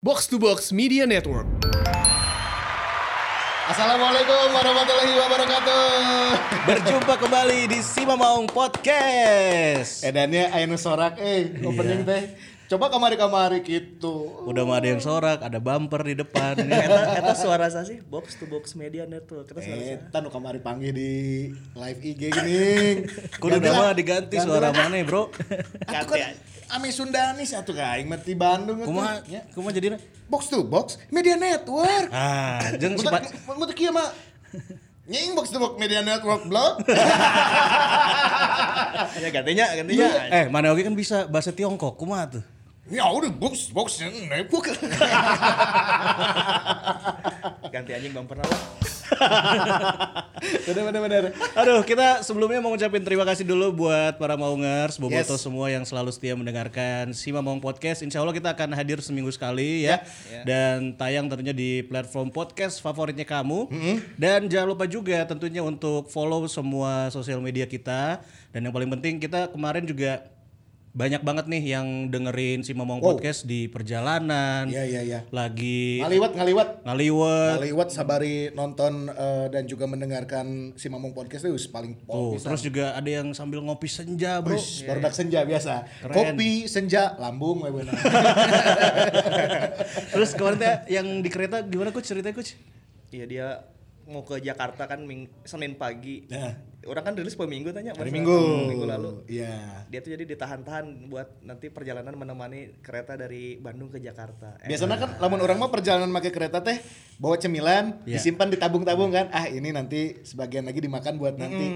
Box to Box Media Network. Assalamualaikum warahmatullahi wabarakatuh. Berjumpa kembali di Sima Maung Podcast. Edannya aya sorak eh opening teh. Coba kamari-kamari gitu. Udah mah ada yang sorak, ada bumper di depan. eta, eta suara saya sih box to box media network kita suara Eh, nu kamari panggil di live IG gini. Kudu nama diganti suara mana bro? Aku kan Ame Sundani satu kaing mati Bandung. Kumaha, Ya. kumaha jadinya? Box to box media network. Ah, jeung Mutak Pa- mutak kieu mah. Nying box to box media network blog. ya gantinya gantinya Eh, mana oke kan bisa bahasa Tiongkok, kumaha tuh? Ya udah box box network. ganti anjing bumper apa Bener bener bener. Aduh, kita sebelumnya mau ngucapin terima kasih dulu buat para maungers, boboto Yes. semua yang selalu setia mendengarkan Sima Maung Podcast. Insya Allah kita akan hadir seminggu sekali ya, dan tayang tentunya di platform podcast favoritnya kamu. Dan jangan lupa juga tentunya untuk follow semua sosial media kita. Dan yang paling penting kita kemarin juga banyak banget nih yang dengerin Sima Maung Podcast di perjalanan, Iya iya iya. lagi Ngaliwat ngaliwat. ngaliwet. Ngaliwat sabari nonton eh, dan juga mendengarkan si Mamong Podcast itu paling pol Tuh, terus juga ada yang sambil ngopi senja, Bro. Wis, barudak senja biasa. Keren. Kopi senja lambung we bener. Terus kemarin yang di kereta gimana coach ceritanya coach? iya dia mau ke Jakarta kan ming, Senin pagi Nah. Orang kan rilis per minggu tanya Hari Minggu. minggu lalu Iya. dia tuh jadi ditahan-tahan buat nanti perjalanan menemani kereta dari Bandung ke Jakarta eh, Biasanya kan lamun orang mah perjalanan pakai kereta teh bawa cemilan, Iya. disimpan di tabung-tabung kan. Ah, ini nanti sebagian lagi dimakan buat nanti.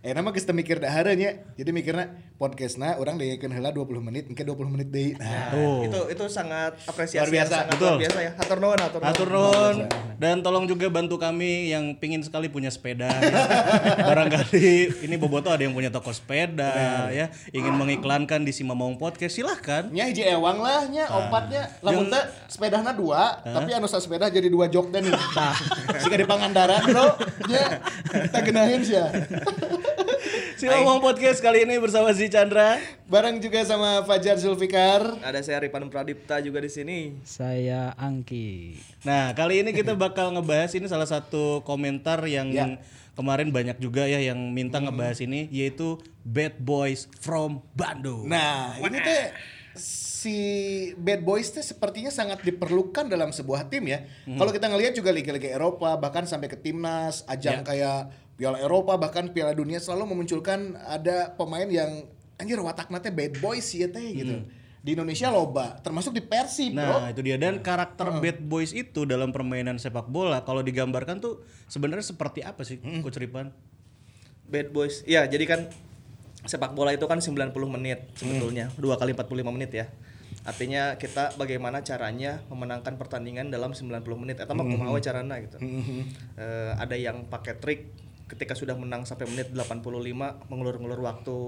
Eh nama teu mikir dahara nya. Jadi mikirna podcastna orang dengekeun heula 20 menit, engke 20 menit deui. Nah, Tuh. itu itu sangat apresiasi Luar biasa. sangat Betul. luar biasa ya hatur nuhun hatur nuhun Atur nuhun dan tolong juga bantu kami yang pingin sekali punya sepeda ya. Barangkali ini Boboto ada yang punya toko sepeda ya, ingin mengiklankan di Simamaung Podcast silahkan. nya hiji ewang lah nya opatnya lamun teh sepedana dua tapi anu sepeda jadi dua jok teh nih tah sika di Pangandaran bro nya kita genahin sih ya Simamaung Podcast kali ini bersama si Chandra. bareng juga sama Fajar Zulfikar ada saya Ripan Pradipta juga di sini Saya Angki. Nah, kali ini kita bakal ngebahas ini salah satu komentar yang Ya. kemarin banyak juga ya yang minta ngebahas ini yaitu Bad Boys from Bandung. nah ini teh si Bad Boys teh sepertinya sangat diperlukan dalam sebuah tim ya kalau kita ngelihat juga liga-liga Eropa bahkan sampai ke timnas ajang kayak Piala Eropa bahkan Piala Dunia selalu memunculkan ada pemain yang anjir watakna teh bad boys ya teh gitu di Indonesia loba termasuk di Persib bro Nah, itu dia dan karakter bad boys itu dalam permainan sepak bola kalau digambarkan tuh sebenarnya seperti apa sih Coach Ripan? Bad Boys. Ya, jadi kan sepak bola itu kan 90 menit sebetulnya. Dua kali 45 menit ya. Artinya kita bagaimana caranya memenangkan pertandingan dalam 90 menit. Mah kumaha we carana gitu. Eh, ada yang pakai trik ketika sudah menang sampai menit 85 mengulur-ngulur waktu.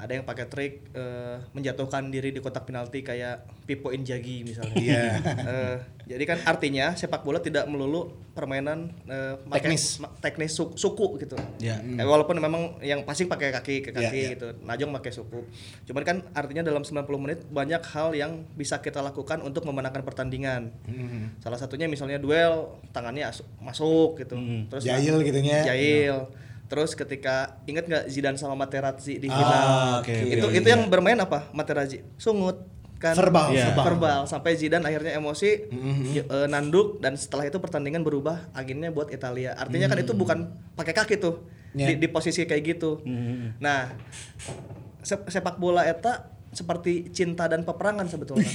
Ada yang pakai trik eh, menjatuhkan diri di kotak penalti kayak Pipo Inzaghi misalnya. Iya. Eh, jadi kan artinya sepak bola tidak melulu permainan pakai- Teknis. ma- teknis su- suku gitu. Ya. Eh, walaupun memang yang passing pakai kaki ke kaki Ya, ya. gitu, Najong pakai suku. Cuman kan artinya dalam 90 menit banyak hal yang bisa kita lakukan untuk memenangkan pertandingan. Mm-hmm. Salah satunya misalnya duel tangannya asu- masuk gitu. Terus Jahil gitu nya. Jahil. Terus ketika ingat nggak Zidane sama Materazzi di Ah, oke, itu oke, itu yang bermain apa? Materazzi? Sungut kan? Verbal, Iya. verbal. verbal. Sampai Zidane akhirnya emosi y- eh, nanduk dan setelah itu pertandingan berubah akhirnya buat Italia. Artinya kan itu bukan pakai kaki tuh Ya. di, di posisi kayak gitu. Nah se- sepak bola eta seperti cinta dan peperangan sebetulnya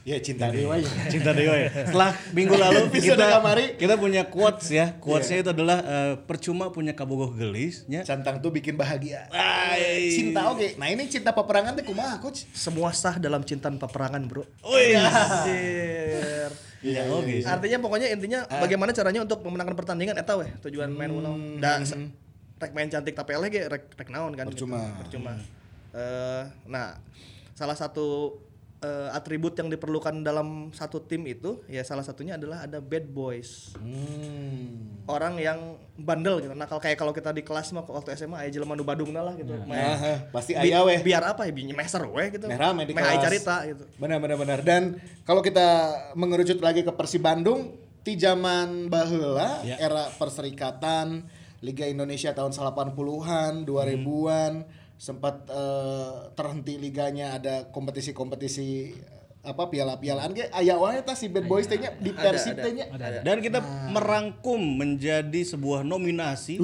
Ya cinta dewa ya. Cinta Dewa ya. Setelah minggu lalu kita kamari. kita punya quotes ya. Quotesnya itu adalah eh, percuma punya kabogoh gelis ya. Cantang tuh bikin bahagia. Ay. Cinta oke. Nah ini cinta peperangan teh kumaha coach? semua sah dalam cinta peperangan bro Wih. Anjir. Iya, oke. artinya pokoknya intinya bagaimana caranya untuk memenangkan pertandingan eta weh tujuan main ulang dan se- rek main cantik tapi eleh ge rek rek naon kan Percuma. gitu. percuma Eh, nah salah satu eh, atribut yang diperlukan dalam satu tim itu ya salah satunya adalah ada bad boys. Hmm. Orang yang bandel gitu. Nakal kayak kalau kita di kelas mah waktu SMA aya jelema nu badung lah gitu. Main- Aha, pasti bi- aya weh. Biar apa ya? Biar meser weh gitu. Meh rame di kelas. carita gitu. Benar benar benar. Dan kalau kita mengerucut lagi ke Persib Bandung, di zaman baheula Ya. era perserikatan Liga Indonesia tahun 80-an, 2000-an sempat eh, terhenti liganya ada kompetisi-kompetisi apa piala-pialaan ge aya wae tah si Bad Boys teh nya di Persib ada. teh nya. Dan kita merangkum menjadi sebuah nominasi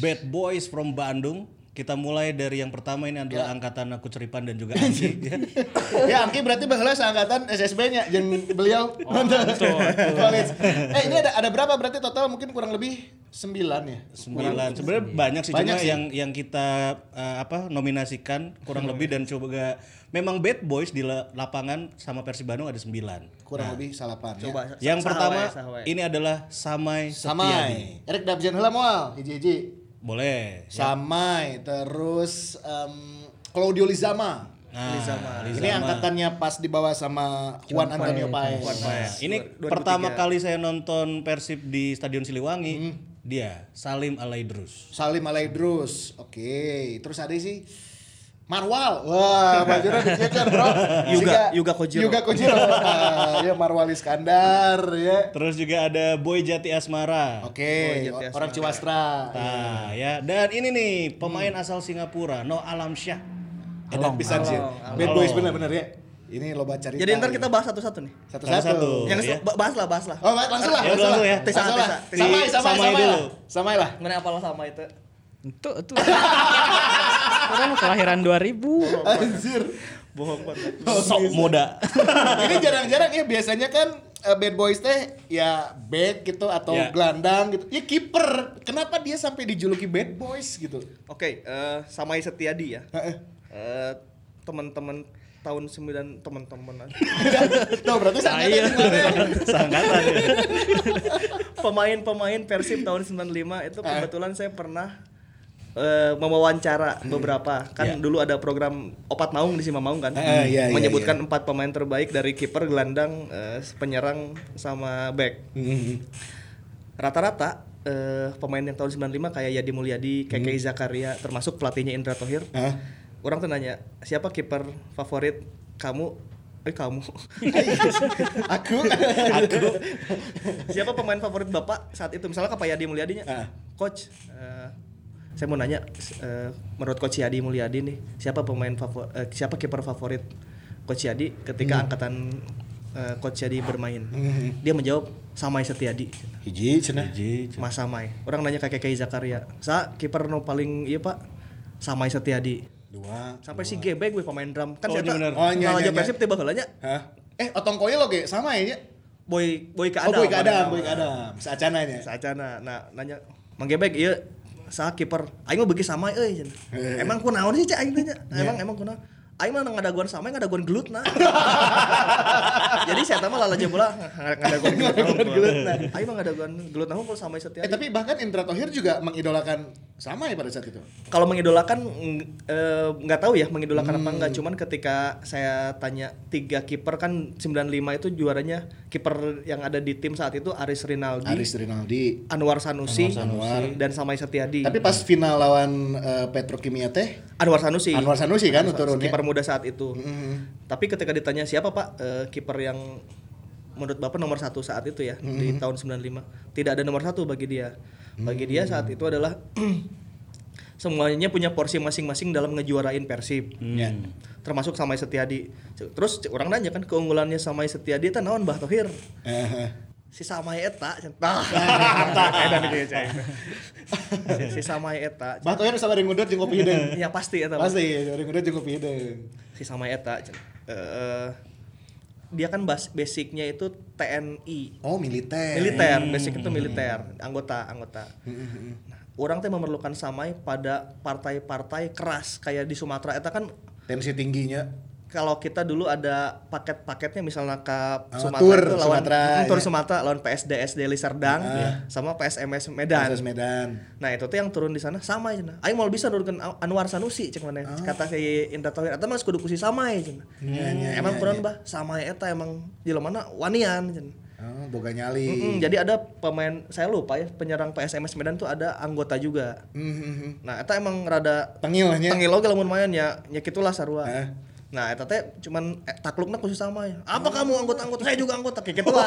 Bad Boys from Bandung. Kita mulai dari yang pertama ini adalah angkatan aku Ceripan dan juga Anggi. ya. ya Angki berarti baheula seangkatan SSB-nya jeung beliau college. Eh ini ada ada berapa berarti total mungkin kurang lebih 9 ya. Sembilan. Sebenarnya banyak sih Banyak cuma sih. yang yang kita eh, apa nominasikan kurang lebih dan coba memang Bad Boys di la- lapangan sama Persib Bandung ada sembilan. Kurang lebih salapan ya. Coba Yang saha pertama wae, saha wae. ini adalah Samai. Samai. Erik Dabjan heula moal hiji-hiji. Boleh. Samai terus em, Claudio Lizama. Nah, Lizama. Ini angkatannya pas dibawa sama Juan Antonio Paez. Nah, ini 2003. pertama kali saya nonton Persib di Stadion Siliwangi, Hmm. Dia Salim Alaidrus. Salim Alaidrus. Oke, terus ada sih Marwal. Wah, bajunya dicekar, Bro. Yuga- Yuga Kojiro. Yuga Kojiro. Ah, ya Marwal Iskandar ya. Terus juga ada Boy Jati Asmara. Oke, Jati orang Ciwastra. Nah, ya. Dan ini nih pemain asal Singapura, No Alam Syah. Edan pisan sih. Bad Boys bener-bener ya. Ini lo baca cerita. Jadi ntar kita bahas satu-satu nih. satu-satu. Yang ya. ba- bahas lah, bahas lah. Oh, langsung lah. Ya, langsung ya. Tisa, Langsung lah. tisa. Samai, samai, samai samai dulu. lah. Samai lah. Mengenai apa sama itu? Itu itu. Orang kelahiran 2000. Anjir. Bohong banget. Sok muda. Ini jarang-jarang ya biasanya kan eh, bad boys teh ya back gitu atau Ya. gelandang gitu. Ya kiper. Kenapa dia sampai dijuluki bad boys gitu? Oke, eh Samai Setiadi ya. Heeh. Eh teman-teman tahun 9 teman-teman Tuh berarti sangat Ayo. Sangkatan ya. pemain-pemain Persib tahun 95 itu kebetulan saya pernah eh, mewawancara beberapa. Kan dulu ada program opat maung di Simamaung kan? Ah, iya, iya, menyebutkan empat pemain terbaik dari kiper gelandang eh, penyerang sama back. Rata-rata eh, pemain yang tahun 95 kayak Yadi Mulyadi, Keke Zakaria termasuk pelatihnya Indra Tohir. Hah? Orang tuh nanya siapa kiper favorit kamu? Eh kamu. Aku. aku. Siapa pemain favorit bapak saat itu? Misalnya Pak Yadi Mulyadinya Ah. coach eh, saya mau nanya eh, menurut coach Yadi Mulyadi nih siapa pemain favorit siapa kiper favorit coach Yadi ketika angkatan eh, coach Yadi bermain? Dia menjawab Samai Setiadi Hiji cenah. Mas Samai. Orang nanya ke Keke Zakaria sa kiper no paling iya pak? Samai Setiadi Dua. sampai si Gebek gue pemain drum kan Oh, saya iya bener. Oh, iya, kalau iya, aja iya. Persib tiba heulanya Hah? Eh, otong koyo lo ge sama ya? nya? boy boy ke Oh, Adam boy ke Adam, boy ke Adam. Saacana nah nanya Mang Gebek iya sa kiper aing mah beuki sama euy. Eh. Emang kunaon sih cek aing teh nya? Iya. Emang emang kunaon? Aing mah ngadaguan sama ngadaguan gelut nah. Jadi saya tahu malah aja ngadaguan gelut nah. Aing mah ngadaguan gelut nah kalau sama setia. Eh tapi bahkan Indra Tohir juga mengidolakan sama ya pada saat itu. kalau mengidolakan ng- eh, nggak tahu ya mengidolakan apa Hmm. enggak cuman ketika saya tanya tiga kiper kan 95 itu juaranya kiper yang ada di tim saat itu Aris Rinaldi Aris Rinaldi. Anwar Sanusi, Anwar. dan Samai Setiadi. Tapi pas final lawan eh, Petrokimia teh Anwar Sanusi. Anwar Sanusi kan Anwar turun ya? Kiper muda saat itu. Mhm. Tapi ketika ditanya siapa Pak eh, kiper yang menurut Bapak nomor satu saat itu ya di tahun 95 tidak ada nomor satu bagi dia. Bagi dia saat itu adalah semuanya punya porsi masing-masing dalam ngejuarain Persib. Ya. Termasuk Samai Setiadi. Terus orang nanya kan keunggulannya Samai Setiadi itu naon Bah Tohir? Eh, si Samai eta nah. Si Samai eta Bah Tohir sabar ngudut jeung kopi hideung. ya pasti eta Pasti, sabar ngudut jeung kopi hideung. si Samai eta Eh, dia kan bas basicnya itu TNI Oh, militer. militer basic itu militer anggota anggota. Nah, orang teh memerlukan samai pada partai-partai keras kayak di Sumatera. Eta kan Tensi tingginya. Kalau kita dulu ada paket-paketnya misalnya ke Oh, Sumatera tur itu lawan Sumatera, Mm, tur ya. Sumatera lawan PSD SD Liserdang sama PSMS Medan. Proses Medan. Nah itu tuh yang turun di sana sama aja. Aing mau bisa nurunkan Anwar Sanusi cek mana Ah. kata si Indra Tauhid atau mas kudu kusi sama ya cenah. Iya, Emang kurang bah sama eta emang jelema mana wanian cenah. Oh, boga nyali. Mm-mm, jadi ada pemain saya lupa ya penyerang PSMS Medan tuh ada anggota juga. Mhm. Nah eta emang rada Tengil nya. tengil oge lamun main ya nya kitulah sarua. Heeh. Nah, eta teh cuman eh, taklukna khusus sama ya. Apa kamu anggota-anggota? Saya juga anggota kayak gitu lah.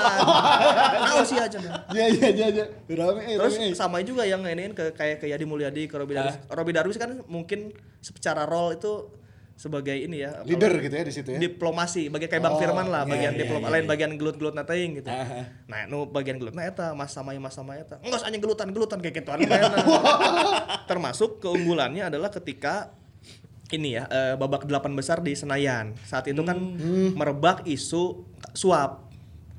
Naon sih aja. Iya iya iya iya. Rame eh, Terus eh. sama juga yang iniin ke kayak ke Yadi Mulyadi ke Robi Darwis. Robi Darwis kan mungkin secara role itu sebagai ini ya leader gitu ya di situ ya. diplomasi bagian kayak Bang Oh, Firman lah iya, bagian iya, diploma iya, lain iya. bagian gelut-gelut nating gitu. Aha. Nah, nu bagian gelutna eta Mas Samai Mas Samai eta. Enggak hanya gelutan-gelutan kayak gitu mainna. Termasuk keunggulannya adalah ketika ini ya eh, babak delapan besar di Senayan. Saat itu kan Hmm. merebak isu suap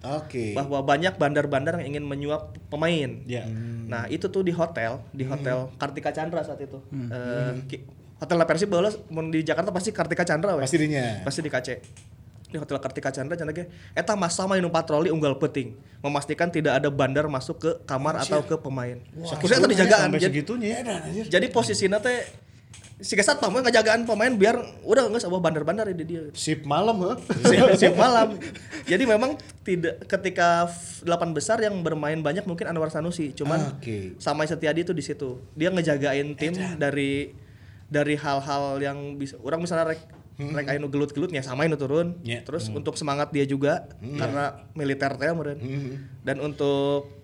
Oke. bahwa banyak bandar-bandar yang ingin menyuap pemain. Ya. Nah itu tuh di hotel, di Hmm. hotel Kartika Chandra saat itu. Eh, ki- hotel La Persib mun di Jakarta pasti Kartika Chandra we. Pasti dinya. Pasti di KC. Di hotel Kartika Chandra cenah ge eta mas sama inu patroli unggal peting memastikan tidak ada bandar masuk ke kamar atau ke pemain. Khususnya itu dijagaan. Jadi, segitunya ya. jadi posisinya teh si kesat pemain ngajagaan pemain biar udah nggak sabah bandar-bandar ini dia Sip malam heh. siap, siap malam. Jadi memang tidak ketika delapan besar yang bermain banyak mungkin Anwar Sanusi, cuman Oke. sama Setiadi itu di situ. Dia ngejagain tim dari dari hal-hal yang bisa orang misalnya rek rek anu gelut-gelutnya sama itu turun. Ya. Terus untuk semangat dia juga karena militer teh meureun. Dan untuk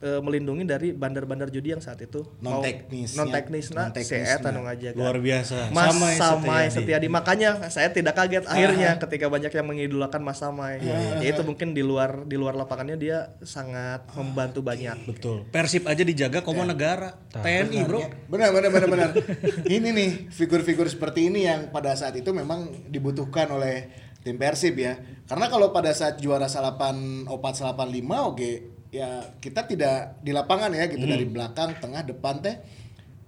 eh, melindungi dari bandar-bandar judi yang saat itu Non teknis, non ya. teknis nah Non teknis, nah. nu ngajaga. Luar biasa. Mas Samai Samai, Setiadi. Setiadi. Makanya saya tidak kaget akhirnya ketika banyak yang mengidolakan Mas Samai. Ya itu mungkin di luar di luar lapangannya dia sangat membantu banyak. Betul. Persib aja dijaga komo negara. TNI, Bro. Benar benar benar benar. ini nih figur-figur seperti ini yang pada saat itu memang dibutuhkan oleh tim Persib ya. Karena kalau pada saat juara salapan opat salapan lima oke ya kita tidak di lapangan ya gitu dari belakang, tengah, depan teh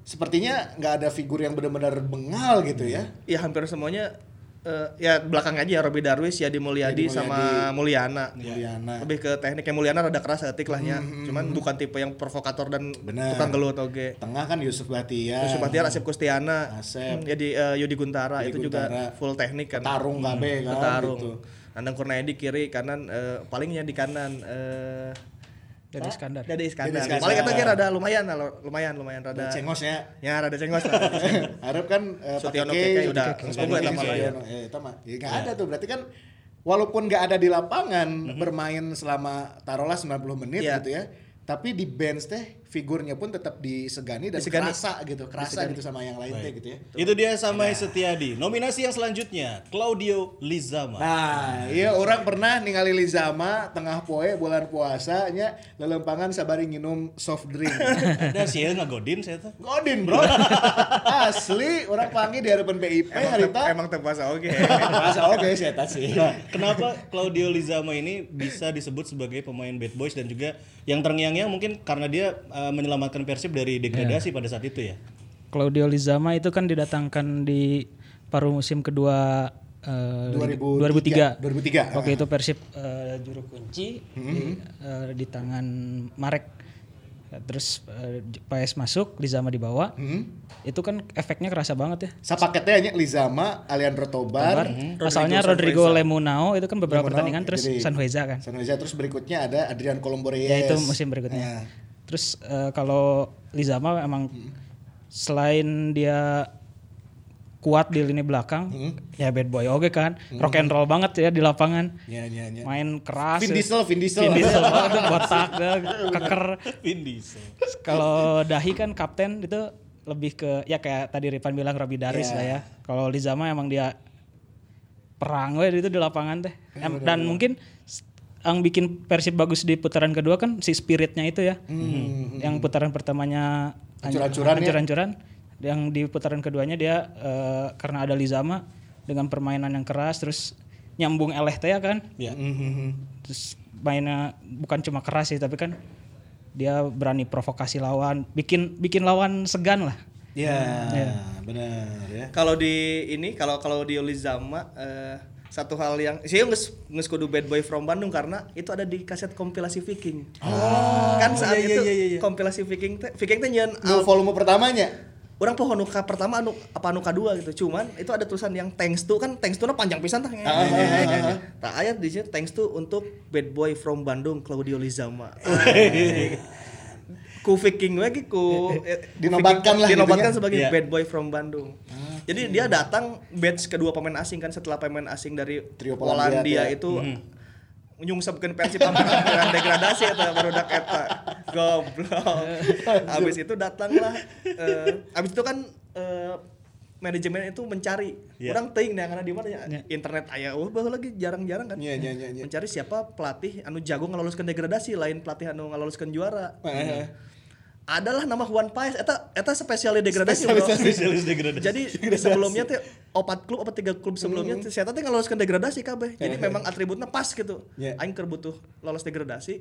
sepertinya nggak ada figur yang benar-benar bengal gitu ya. Ya hampir semuanya eh, ya belakang aja ya Robi Darwis, Yadi Mulyadi, Yadi sama Mulyana. Mulyana. Lebih ke tekniknya Mulyana rada keras etik lahnya. Cuman bukan tipe yang provokator dan Benar. tukang gelut oke. Tengah kan Yusuf Bahtiar. Yusuf Bahtiar, Asep Kustiana, Asep. hmm, jadi eh, Yudi Guntara Yudi itu juga Guntara. full teknik kan. Petarung KB kan, Petarung. gitu. Nandang Kurnaedi kiri kanan eh, palingnya di kanan eh Dari Iskandar. Dede Iskandar. Iskandar. Paling kita kira rada lumayan lah, lumayan lumayan rada. Cengos ya. Ya rada cengos lah. Harap kan eh, Sutiono Keke udah Keke, eta mah ya. Eh, eta mah. Ya, nggak ada tuh berarti kan walaupun nggak ada di lapangan bermain selama taruhlah 90 menit Iya. gitu ya. Tapi di bench teh figurnya pun tetap disegani dan Disegani. kerasa gitu, kerasa gitu sama yang lain teh gitu ya. Itu dia Samai Setiadi. Nominasi yang selanjutnya Claudio Lizama. Nah, iya orang pernah ningali Lizama tengah poe bulan puasanya lelempangan sabari nginum soft drink. Ada sih ngagodin saya tuh. Godin bro, asli orang panggil di hadapan BIP Emang harita. te- emang terpuasa oke. Masa oke sih eta sih. Nah, kenapa Claudio Lizama ini bisa disebut sebagai pemain bad boys dan juga yang terngiang-ngiang mungkin karena dia uh, menyelamatkan Persib dari degradasi pada saat itu ya. Claudio Lizama itu kan didatangkan di paruh musim kedua eh, 2003. 2003. 2003, Waktu itu Persib eh, juru kunci di, eh, di tangan Marek. Terus eh, PS masuk, Lizama dibawa. Itu kan efeknya kerasa banget ya. Sapaketnya hanya Lizama, Aliandro Tobar, Asalnya Rodrigo Lemunao itu kan beberapa Lemunao, pertandingan terus Sanhueza kan. Sanweza terus berikutnya ada Adrian Colomboreyes. Ya itu musim berikutnya. Terus eh, kalau Lizama emang selain dia kuat di lini belakang, ya bad boy oke kan, rock and roll banget ya di lapangan, Ya, ya, ya. main keras. Vin ya. Diesel, Vin Diesel. Vin Diesel banget, botak, dah, keker. Vin Diesel. Kalau Dahi kan kapten itu lebih ke ya kayak tadi Ripan bilang Robi Daris Iya. lah ya. Kalau Lizama emang dia perang we itu di lapangan teh. Em- Dan mungkin yang bikin Persib bagus di putaran kedua kan si spiritnya itu ya. Yang putaran pertamanya Hancur-hancuran ya. Yang di putaran keduanya dia eh, karena ada Lizama dengan permainan yang keras terus nyambung eleh teh ya kan. Ya. Terus mainnya bukan cuma keras sih tapi kan dia berani provokasi lawan, bikin bikin lawan segan lah. Ya, benar ya. Kalau di ini kalau kalau di Olizama eh satu hal yang sih nges nges kudu bad boy from Bandung karena itu ada di kaset kompilasi Viking. kan saat iya, itu iya, iya, iya. kompilasi Viking teh Viking teh nyeun Nu volume pertamanya. orang pohon nuka pertama anu apa anu kedua gitu cuman itu ada tulisan yang thanks to kan thanks to na panjang pisan tah tak ayat di sini thanks to untuk bad boy from Bandung Claudio Lizama ku Viking lagi ku eh, ku Dinobatkan lah gitu dinobatkan ya. sebagai Iya. bad boy from Bandung jadi dia datang batch kedua pemain asing kan setelah pemain asing dari Trio Polandia Polandia teh. itu nyungsepkeun Persib dengan degradasi eta barudak eta goblok habis itu datanglah eh, habis itu kan eh, manajemen itu mencari Iya. orang teuing nih karena di mana ya internet aya oh baheula lagi jarang-jarang kan Iya, iya, iya, iya. mencari siapa pelatih anu jago ngaloluskeun degradasi lain pelatih anu ngaloluskeun juara Heeh. Adalah nama Juan Paez eta eta spesialis degradasi bro Spesialis degradasi. jadi sebelumnya teh opat klub apa tiga klub sebelumnya Hmm. teh saya teh ngaloloskeun degradasi kabeh jadi memang atributnya pas gitu Iya. aing keur butuh lolos degradasi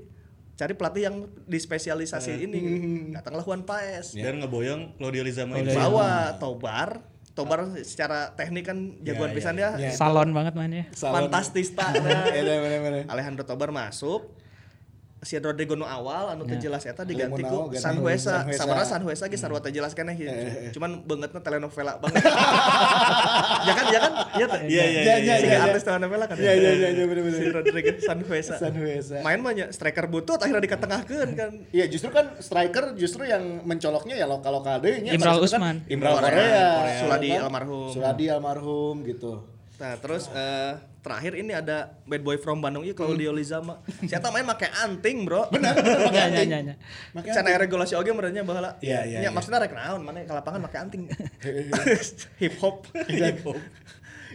cari pelatih yang di spesialisasi ini gitu. Hmm. datanglah Juan Paez Dan ngeboyong Claudio Lizama ini. bawa Tobar Tobar secara teknik kan jagoan Iya, pisan iya. ya Salon banget mainnya. Salon. fantastis tak Iya, bener-bener. Alejandro Tobar masuk si Rodrigo nu awal anu teu jelas eta diganti ku ganti San ku Huesa. San Huesa. Sabarna San Huesa ge sarua teh jelas keneh gitu. Cuman beungeutna telenovela banget. ya kan, ya kan? Iya teh. Iya, iya, iya, iya, Si iya. artis telenovela kan. Iya, iya, iya, iya, bener-bener. Si Rodrigo San Huesa. San Huesa. Main mah nya striker butut akhirnya dikatengahkeun kan. Iya justru kan striker justru yang mencoloknya ya lokal lokal deh nya. Imral Maksudnya Usman. kan Imral Korea. Suladi ya kan? almarhum. Suladi almarhum gitu. Nah, terus eh, terakhir ini ada bad boy from Bandung ieu Claudio Lizama. Siapa main make anting, Bro. Benar, benar pakai Ya, ya, anting. ya, ya. Can aya regulasi oge merenya baheula. Iya, iya, Nya, iya. maksudnya rek naon mana ke lapangan make anting. Hip hop. Hip hop.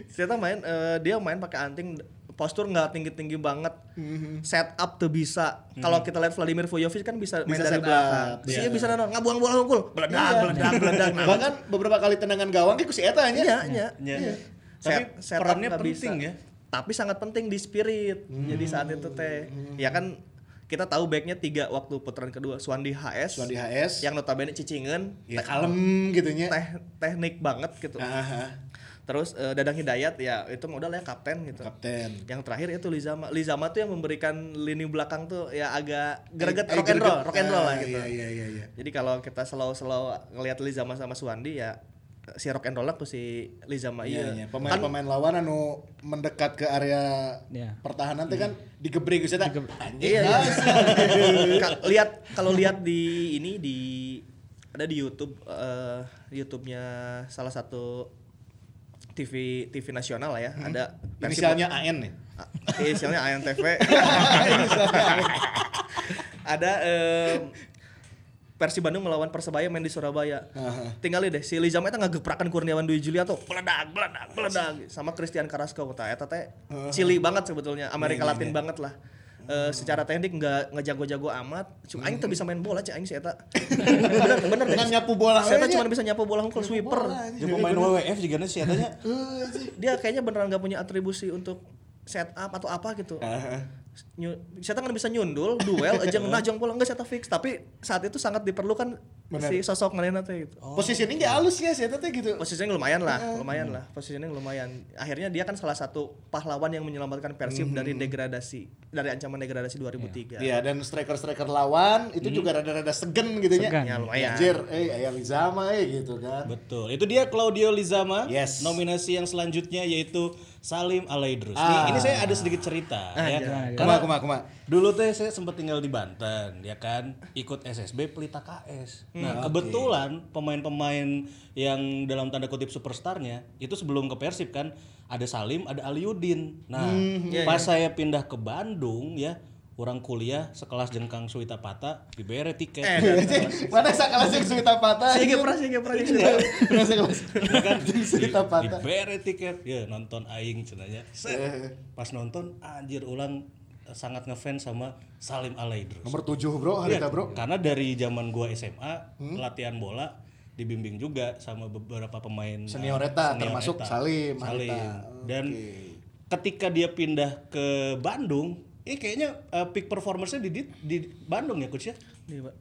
Ternyata main eh, dia main pakai anting postur nggak tinggi-tinggi banget. Mhm. Setup tuh bisa. Kalau kita lihat Vladimir Vujovic kan bisa, main Bisa dari set belakang. up, iya. bisa nano ngabuang bola unggul. Beledak, Iya. beledak, beledak. Bahkan beberapa kali tendangan gawang ku si eta nya. Iya, iya. Iya. Set- Tapi setup perannya nggak penting bisa. ya. Tapi sangat penting di spirit. Jadi saat itu teh, ya kan kita tahu backnya tiga waktu putaran kedua. Suandi HS, Suandi HS. yang notabene cicingan, Ya kalem gitu nya. teh teknik banget gitu. Aha. Terus eh, Dadang Hidayat ya itu modal ya kapten gitu. Kapten. Yang terakhir itu Lizama. Lizama tuh yang memberikan lini belakang tuh ya agak greget Eh, rock and roll, rock and roll lah Ah, gitu. Iya iya iya iya. Jadi kalau kita selalu-selalu ngelihat Lizama sama Suandi ya si rock and roll si Lizama Iya, iya. iya. Pemain-pemain lawan anu mendekat ke area Iya. pertahanan teh kan digebrik geus eta. Anjing. Iya, iya. guys. Ka- lihat kalau lihat di ini di ada di YouTube eh, YouTube-nya salah satu TV TV nasional lah ya. Ada versi Inisialnya AN nih. Ah, inisialnya ANTV. ada eh, Persi Bandung melawan Persebaya main di Surabaya. Aha. Tinggal deh si Lizam eta ngageprakan Kurniawan Dwi Julianto. Beledak, beledak, beledak sama Christian Carrasco kata eta teh cili banget sebetulnya, Amerika Iya, Latin banget lah. Eh, secara teknik nggak ngejago-jago amat. Cuma aing tuh bisa main bola, cek aing si eta. bener, bener deh. Nyapu bola Si eta we nya. cuma bisa nyapu bola hungkul sweeper. Jeung pemain WWF juga sih adanya. Dia kayaknya beneran nggak punya atribusi untuk setup atau apa gitu. Aha. Nyu, saya kan bisa nyundul, duel, aja najong bola. Enggak saya fix, tapi saat itu sangat diperlukan Benar. si sosok ngelena teh gitu. Positioning gak halus ya si eta teh gitu. Posisinya lumayan lah, lumayan lah, posisinya lumayan. Akhirnya dia kan salah satu pahlawan yang menyelamatkan Persib dari degradasi, dari ancaman degradasi 2003. Iya dan striker-striker lawan itu juga rada-rada segen gitu. Segan. Ya lumayan. Anjir, eh aya Lizama eh gitu kan. Betul. Itu dia Claudio Lizama. Yes. Nominasi yang selanjutnya yaitu Salim Alaidrus. Ah. Nih, ini saya ada sedikit cerita ya. jangan, Karena Kuma kuma kuma. Dulu teh saya sempat tinggal di Banten, ya kan, ikut SSB Pelita KS. Nah, kebetulan pemain-pemain yang dalam tanda kutip superstarnya itu sebelum ke Persib kan ada Salim, ada Aliudin. Nah, pas saya pindah ke Bandung ya, orang kuliah sekelas jengkang Suwita Pata dibere tiket. Mana sakelas jeung Suita Patah. Saya ge pernah, saya ge pernah. Mana sakelas jeung Suita Di- Patah. dibere tiket ya nonton aing cenanya Set. pas nonton anjir ulang eh, sangat ngefans sama Salim Alaidrus Nomor 7 bro, harita bro. karena dari zaman gua SMA latihan bola dibimbing juga sama beberapa pemain Senior eh, eta, senior termasuk eta. Salim, Salim. harita. dan ketika dia pindah ke Bandung ini kayaknya eh, peak performance-nya di, di di Bandung ya coach ya Iya, Pak.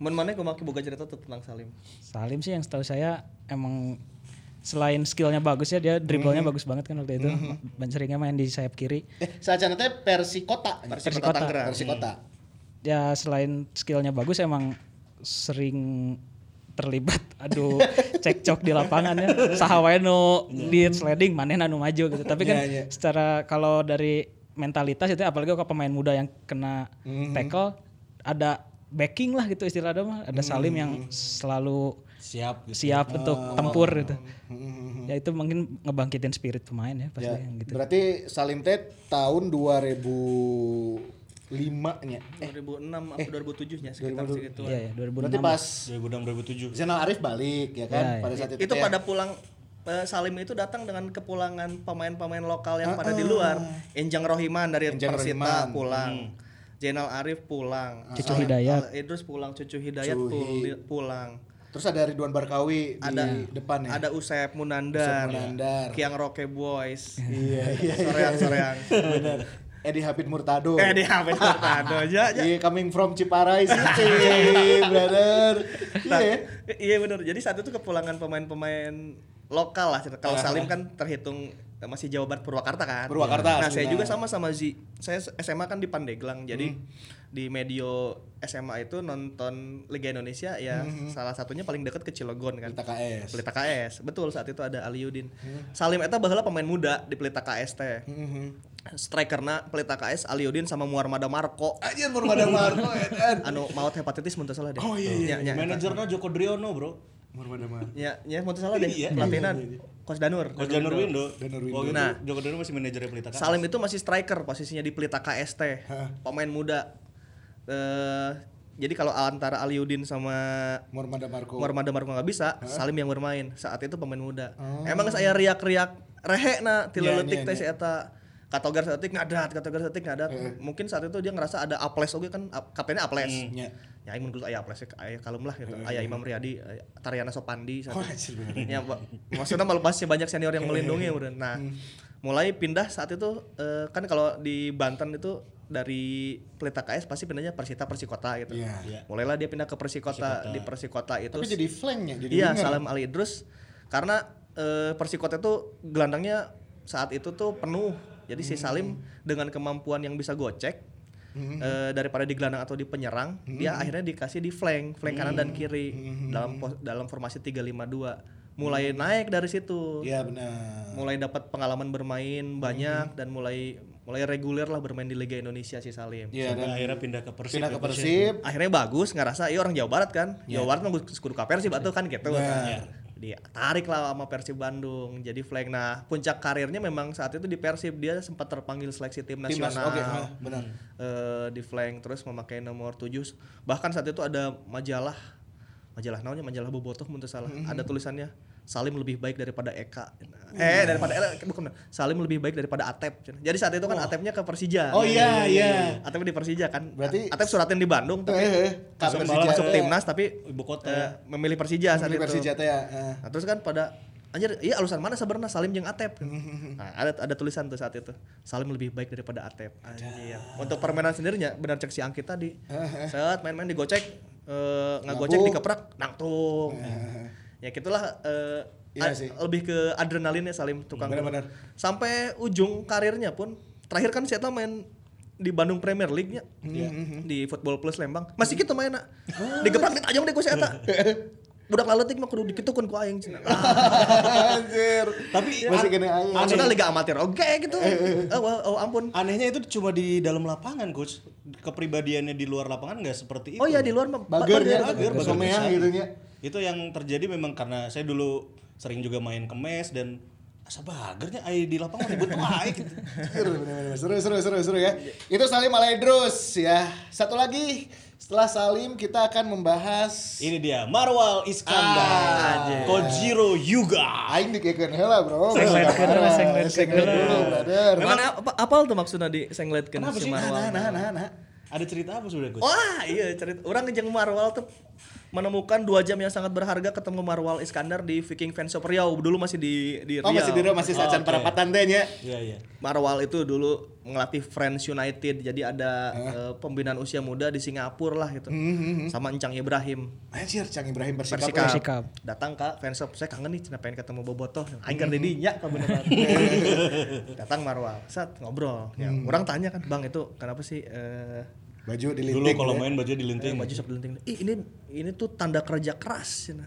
Men mana gue make boga cerita tentang Salim. Salim sih yang setahu saya emang selain skillnya bagus ya dia dribblenya Hmm. bagus banget kan waktu itu. Dan seringnya main di sayap kiri. Eh, Sajana teh kota. Versi Versi Kota Kota. Tangerang. Versi kota. Ya selain skillnya bagus emang sering terlibat aduh cekcok di lapangan ya saha wae nu di sliding maneh anu maju gitu tapi kan Iya, iya. secara kalau dari mentalitas itu apalagi kalau pemain muda yang kena Mhm. tackle ada backing lah gitu istilahnya mah ada Salim yang Mhm. selalu Siap gitu. siap untuk tempur gitu Mhm. ya itu mungkin ngebangkitin spirit pemain ya pasti Ya, yang gitu Berarti Salim teh tahun 2005 nya. 2006 apa 2007 nya sekitar segitu. iya ya 2006 Berarti pas 2006 2007. Zainal Arif balik ya kan Ya, ya. pada saat itu. Itu teh. pada pulang eh, Salim itu datang dengan kepulangan pemain-pemain lokal yang pada di luar. Enjang Rohiman dari Enjang Persita Rohiman. pulang. Zainal Arif pulang. Cucu Al- Hidayat. Al- Idrus pulang, Cucu Hidayat Cuhi. pul- pulang. Terus ada Ridwan Barkawi Ada di depan ya. Ada Usep Munandar, Usep Munandar. Kiang Roke Boys, Iya iya. soreang soreang. Benar. Edi Hafid Murtado. eh di HP Hurtado aja. aja. Iya, coming from Ciparai City, brother. Iya. ya? Iya benar. Jadi saat itu kepulangan pemain-pemain lokal lah. Kalau Salim kan terhitung masih Jawa Barat Purwakarta kan. Purwakarta, Nah, saya juga sama sama Zi. Saya SMA kan di Pandeglang. Jadi di medio SMA itu nonton Liga Indonesia ya salah satunya paling dekat ke Cilegon kan. Pelita KS. Pelita KS. Betul saat itu ada Aliudin. Salim eta baheula pemain muda di Pelita KS teh. Mhm. Strikerna Pelita KS Aliudin sama Muarmada Marco. Anjir Murmada Marco anu maut hepatitis mun teu salah deh. Oh, iya, Nya, nya, eta. Manajernya Joko Driono, Bro. Murmada Marco. Ya, ya mau salah deh. Iya. Pelatihan Coach Danur. Coach Janur Windo. Danur Oh, gitu. Nah. Joko Driono masih manajernya Pelita KS. Salim itu masih striker posisinya di Pelita KST. Pemain muda. Eh jadi kalau antara Aliudin sama Murmada Marco. Muhammad Marco nggak bisa, Salim yang bermain. Saat itu pemain muda. Emang saya riak-riak rehe na Iya, tileletik iya, teh si eta katogar setik ngadat, katogar setik ngadat. Mungkin saat itu dia ngerasa ada aples oke kan ap- kaptennya aples. Nya. Ya aing mun aya aples aya kalem lah gitu. Aya Imam Riyadi, aya Tariana Sopandi Oh, anjir bener. ya maksudnya malu masih banyak senior yang melindungi udah nah mulai pindah saat itu eh, kan kalau di Banten itu dari Pelita KS pasti pindahnya Persita Persikota gitu. Iya. mulailah dia pindah ke Persikota di Persikota itu Tapi jadi flanknya, jadi iya winger. Salam Ali Idrus. Karena eh, Persikota itu gelandangnya saat itu tuh penuh. Jadi si Salim dengan kemampuan yang bisa gocek eh, daripada di gelandang atau di penyerang dia akhirnya dikasih di flank flank kanan dan kiri. Dalam pos- dalam formasi 352 mulai naik dari situ. Iya benar. mulai dapat pengalaman bermain banyak dan mulai mulai reguler lah bermain di Liga Indonesia si Salim. Iya Sampai dan akhirnya pindah ke Persib. pindah ke ya, Persib. akhirnya bagus ngerasa iya orang Jawa Barat kan? Jawa Barat mah kudu ka Persib atuh kan gitu nah, dia tarik lah sama Persib Bandung. Jadi flank nah puncak karirnya memang saat itu di Persib. Dia sempat terpanggil seleksi tim Timnas, nasional. oke, ah, benar. Eh, di flank terus memakai nomor 7 bahkan saat itu ada majalah. Majalah namanya majalah bobotoh mun teu salah. Ada tulisannya Salim lebih baik daripada Eka eh daripada eh, bukan Salim lebih baik daripada Atep jadi saat itu kan Atepnya ke Persija Oh iya iya. Atep di Persija kan Berarti- Atep suratin di Bandung tapi Eh, eh, masuk, Persija masuk timnas tapi Ibu kota. eh, memilih Persija saat Memilih itu Persija teh ya. eh. Nah, terus kan pada anjir, iya alusan mana sebenarnya Salim jeung Atep. Nah, ada ada tulisan tuh saat itu. Salim lebih baik daripada Atep. Anjir. Untuk permainan sendirinya benar cek si Angkit tadi. Saat main-main digocek eh ngagocek Ngabuk. dikeprek nangtung. Ya gitulah eh, Iya sih. lebih ke adrenalinnya Salim tukang. Benar-benar. Sampai ujung karirnya pun terakhir kan Eta main di Bandung Premier League-nya di Football Plus Lembang masih gitu mainnya digeprak ditajong deh ku si Eta budak laletik mah kudu dikitukeun ku aing cenah. Anjir. Tapi Masih kena aja. Maksudnya liga amatir oke gitu. Oh, oh, oh, ampun. Anehnya itu cuma di dalam lapangan, coach. Kepribadiannya di luar lapangan nggak seperti itu. Oh iya di luar mah Bagernya, bager, bager pisan. gitu nya. Itu yang terjadi memang karena saya dulu sering juga main ke mes dan asa bagernya ai di lapangan ribut wae gitu. Seru, seru, seru, seru, ya. Itu Salim Alaidrus ya. Satu lagi setelah Salim kita akan membahas Ini dia Marwal Iskandar, Ah, Kojiro Yuga. Aing dikekeun heula, Bro. Sengletkeun, sengletkeun heula. dulu, brother. Mana apa apal tuh maksudnya di sengletkeun Kenapa si sih? Marwal? Nah, nah, nah, nah. Ada cerita apa sudah, coach? Wah, iya cerita orang jeung Marwal tuh menemukan dua jam yang sangat berharga ketemu Marwal Iskandar di Viking Fans Shop Riau. Dulu masih di di Oh masih di Riau, masih sajan para patantenya. Iya iya. Marwal itu dulu ngelatih Friends United. Jadi ada eh, pembinaan usia muda di Singapura lah gitu. Sama Encang Ibrahim. Anjir, Cang Ibrahim Persikap. Persikap. Persikap. datang ke fans shop saya kangen nih cina pengen ketemu Bobotoh. Aing keur didinya kebenaran datang Marwal saat ngobrol. Ya orang tanya kan bang itu kenapa sih eh, Baju di Dulu linting. kalau ya. main baju dilinting. baju shop dilinting ih ini ini tuh tanda kerja keras cina.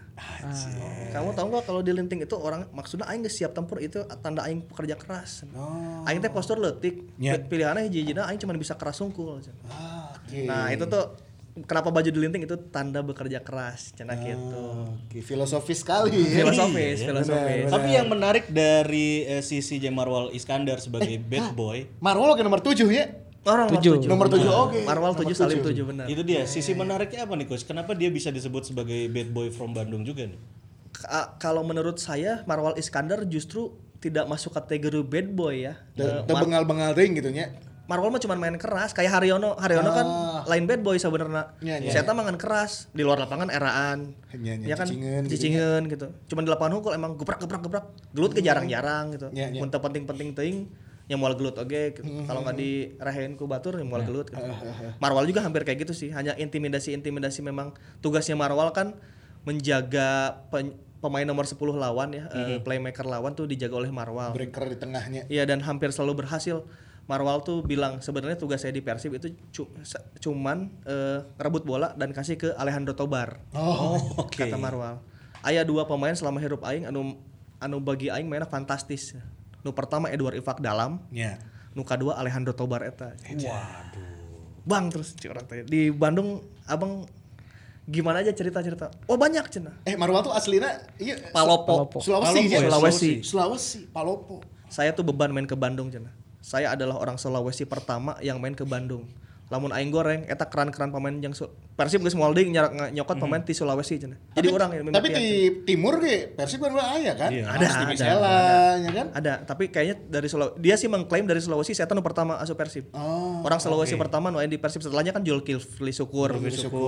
kamu tahu nggak kalau dilinting itu orang maksudnya aing siap tempur itu tanda aing pekerja keras Oh. aing teh postur leutik Ya. pilihannya hiji-hijina aing cuma bisa keras sungkul cenah. Ah, Oke. nah itu tuh kenapa baju dilinting itu tanda bekerja keras cina gitu Oke, filosofis sekali. ya. filosofis filosofis Tapi yang menarik dari eh, sisi Jamarwal Iskandar sebagai bad boy Marwol ke nomor 7 ya. Orang Tujuh. Nomor 7 oke. Marwal 7 Salim 7 benar. itu dia sisi menariknya apa nih coach? Kenapa dia bisa disebut sebagai bad boy from Bandung juga nih? Ka- kalau menurut saya Marwal Iskandar justru tidak masuk kategori bad boy ya. Eh, Teu bengal-bengal ring gitu nya. Marwal mah cuma main keras kayak Haryono. Haryono kan Ah. lain bad boy sebenarnya. Iya, iya, Saya tahu mangan keras di luar lapangan eraan. Iya, iya, Ya kan cicingeun gitu cicingeun gitu. Cuma di lapangan hukum emang geprak geprak geprak. Gelut ke jarang-jarang gitu. Mun teu penting-penting teuing yang mual gelut gitu. Hmm, kalau nggak dirayain ku batur yang mual gelut gitu. Ah, Marwal juga hampir kayak gitu sih hanya intimidasi-intimidasi memang tugasnya Marwal kan menjaga pen- pemain nomor 10 lawan ya eh, playmaker lawan tuh dijaga oleh Marwal Breaker di tengahnya. Iya dan hampir selalu berhasil Marwal tuh bilang sebenarnya tugas saya di Persib itu cu- cuman eh, ngerebut bola dan kasih ke Alejandro Tobar Oh, oke. kata Marwal aya dua pemain selama hirup aing anu anu bagi aing mainnya fantastis nu pertama Edward Ifak dalam ya. nu kedua Alejandro Tobar eta waduh bang terus orang tanya di Bandung abang gimana aja cerita-cerita oh banyak cina Eh Marwal tuh aslinya iya Palopo. Su- Sulawesi Palopo ya? ya, Sulawesi. Sulawesi, Palopo. saya tuh beban main ke Bandung cina saya adalah orang Sulawesi pertama yang main ke Bandung lamun aing goreng eta keran-keran pemain yang Persib geus moal deui nyarak nga- nyokot pemain di Sulawesi cenah. Jadi orang yang Tapi di timur ge Persib kan aya kan? Iya. Ada, Ada, di ada, Misela, ya kan? ada, tapi kayaknya dari Sulawesi dia sih mengklaim dari Sulawesi saya nu pertama asup Persib. Oh, orang Sulawesi pertama nu aya di Persib setelahnya kan Jul Kifli Syukur,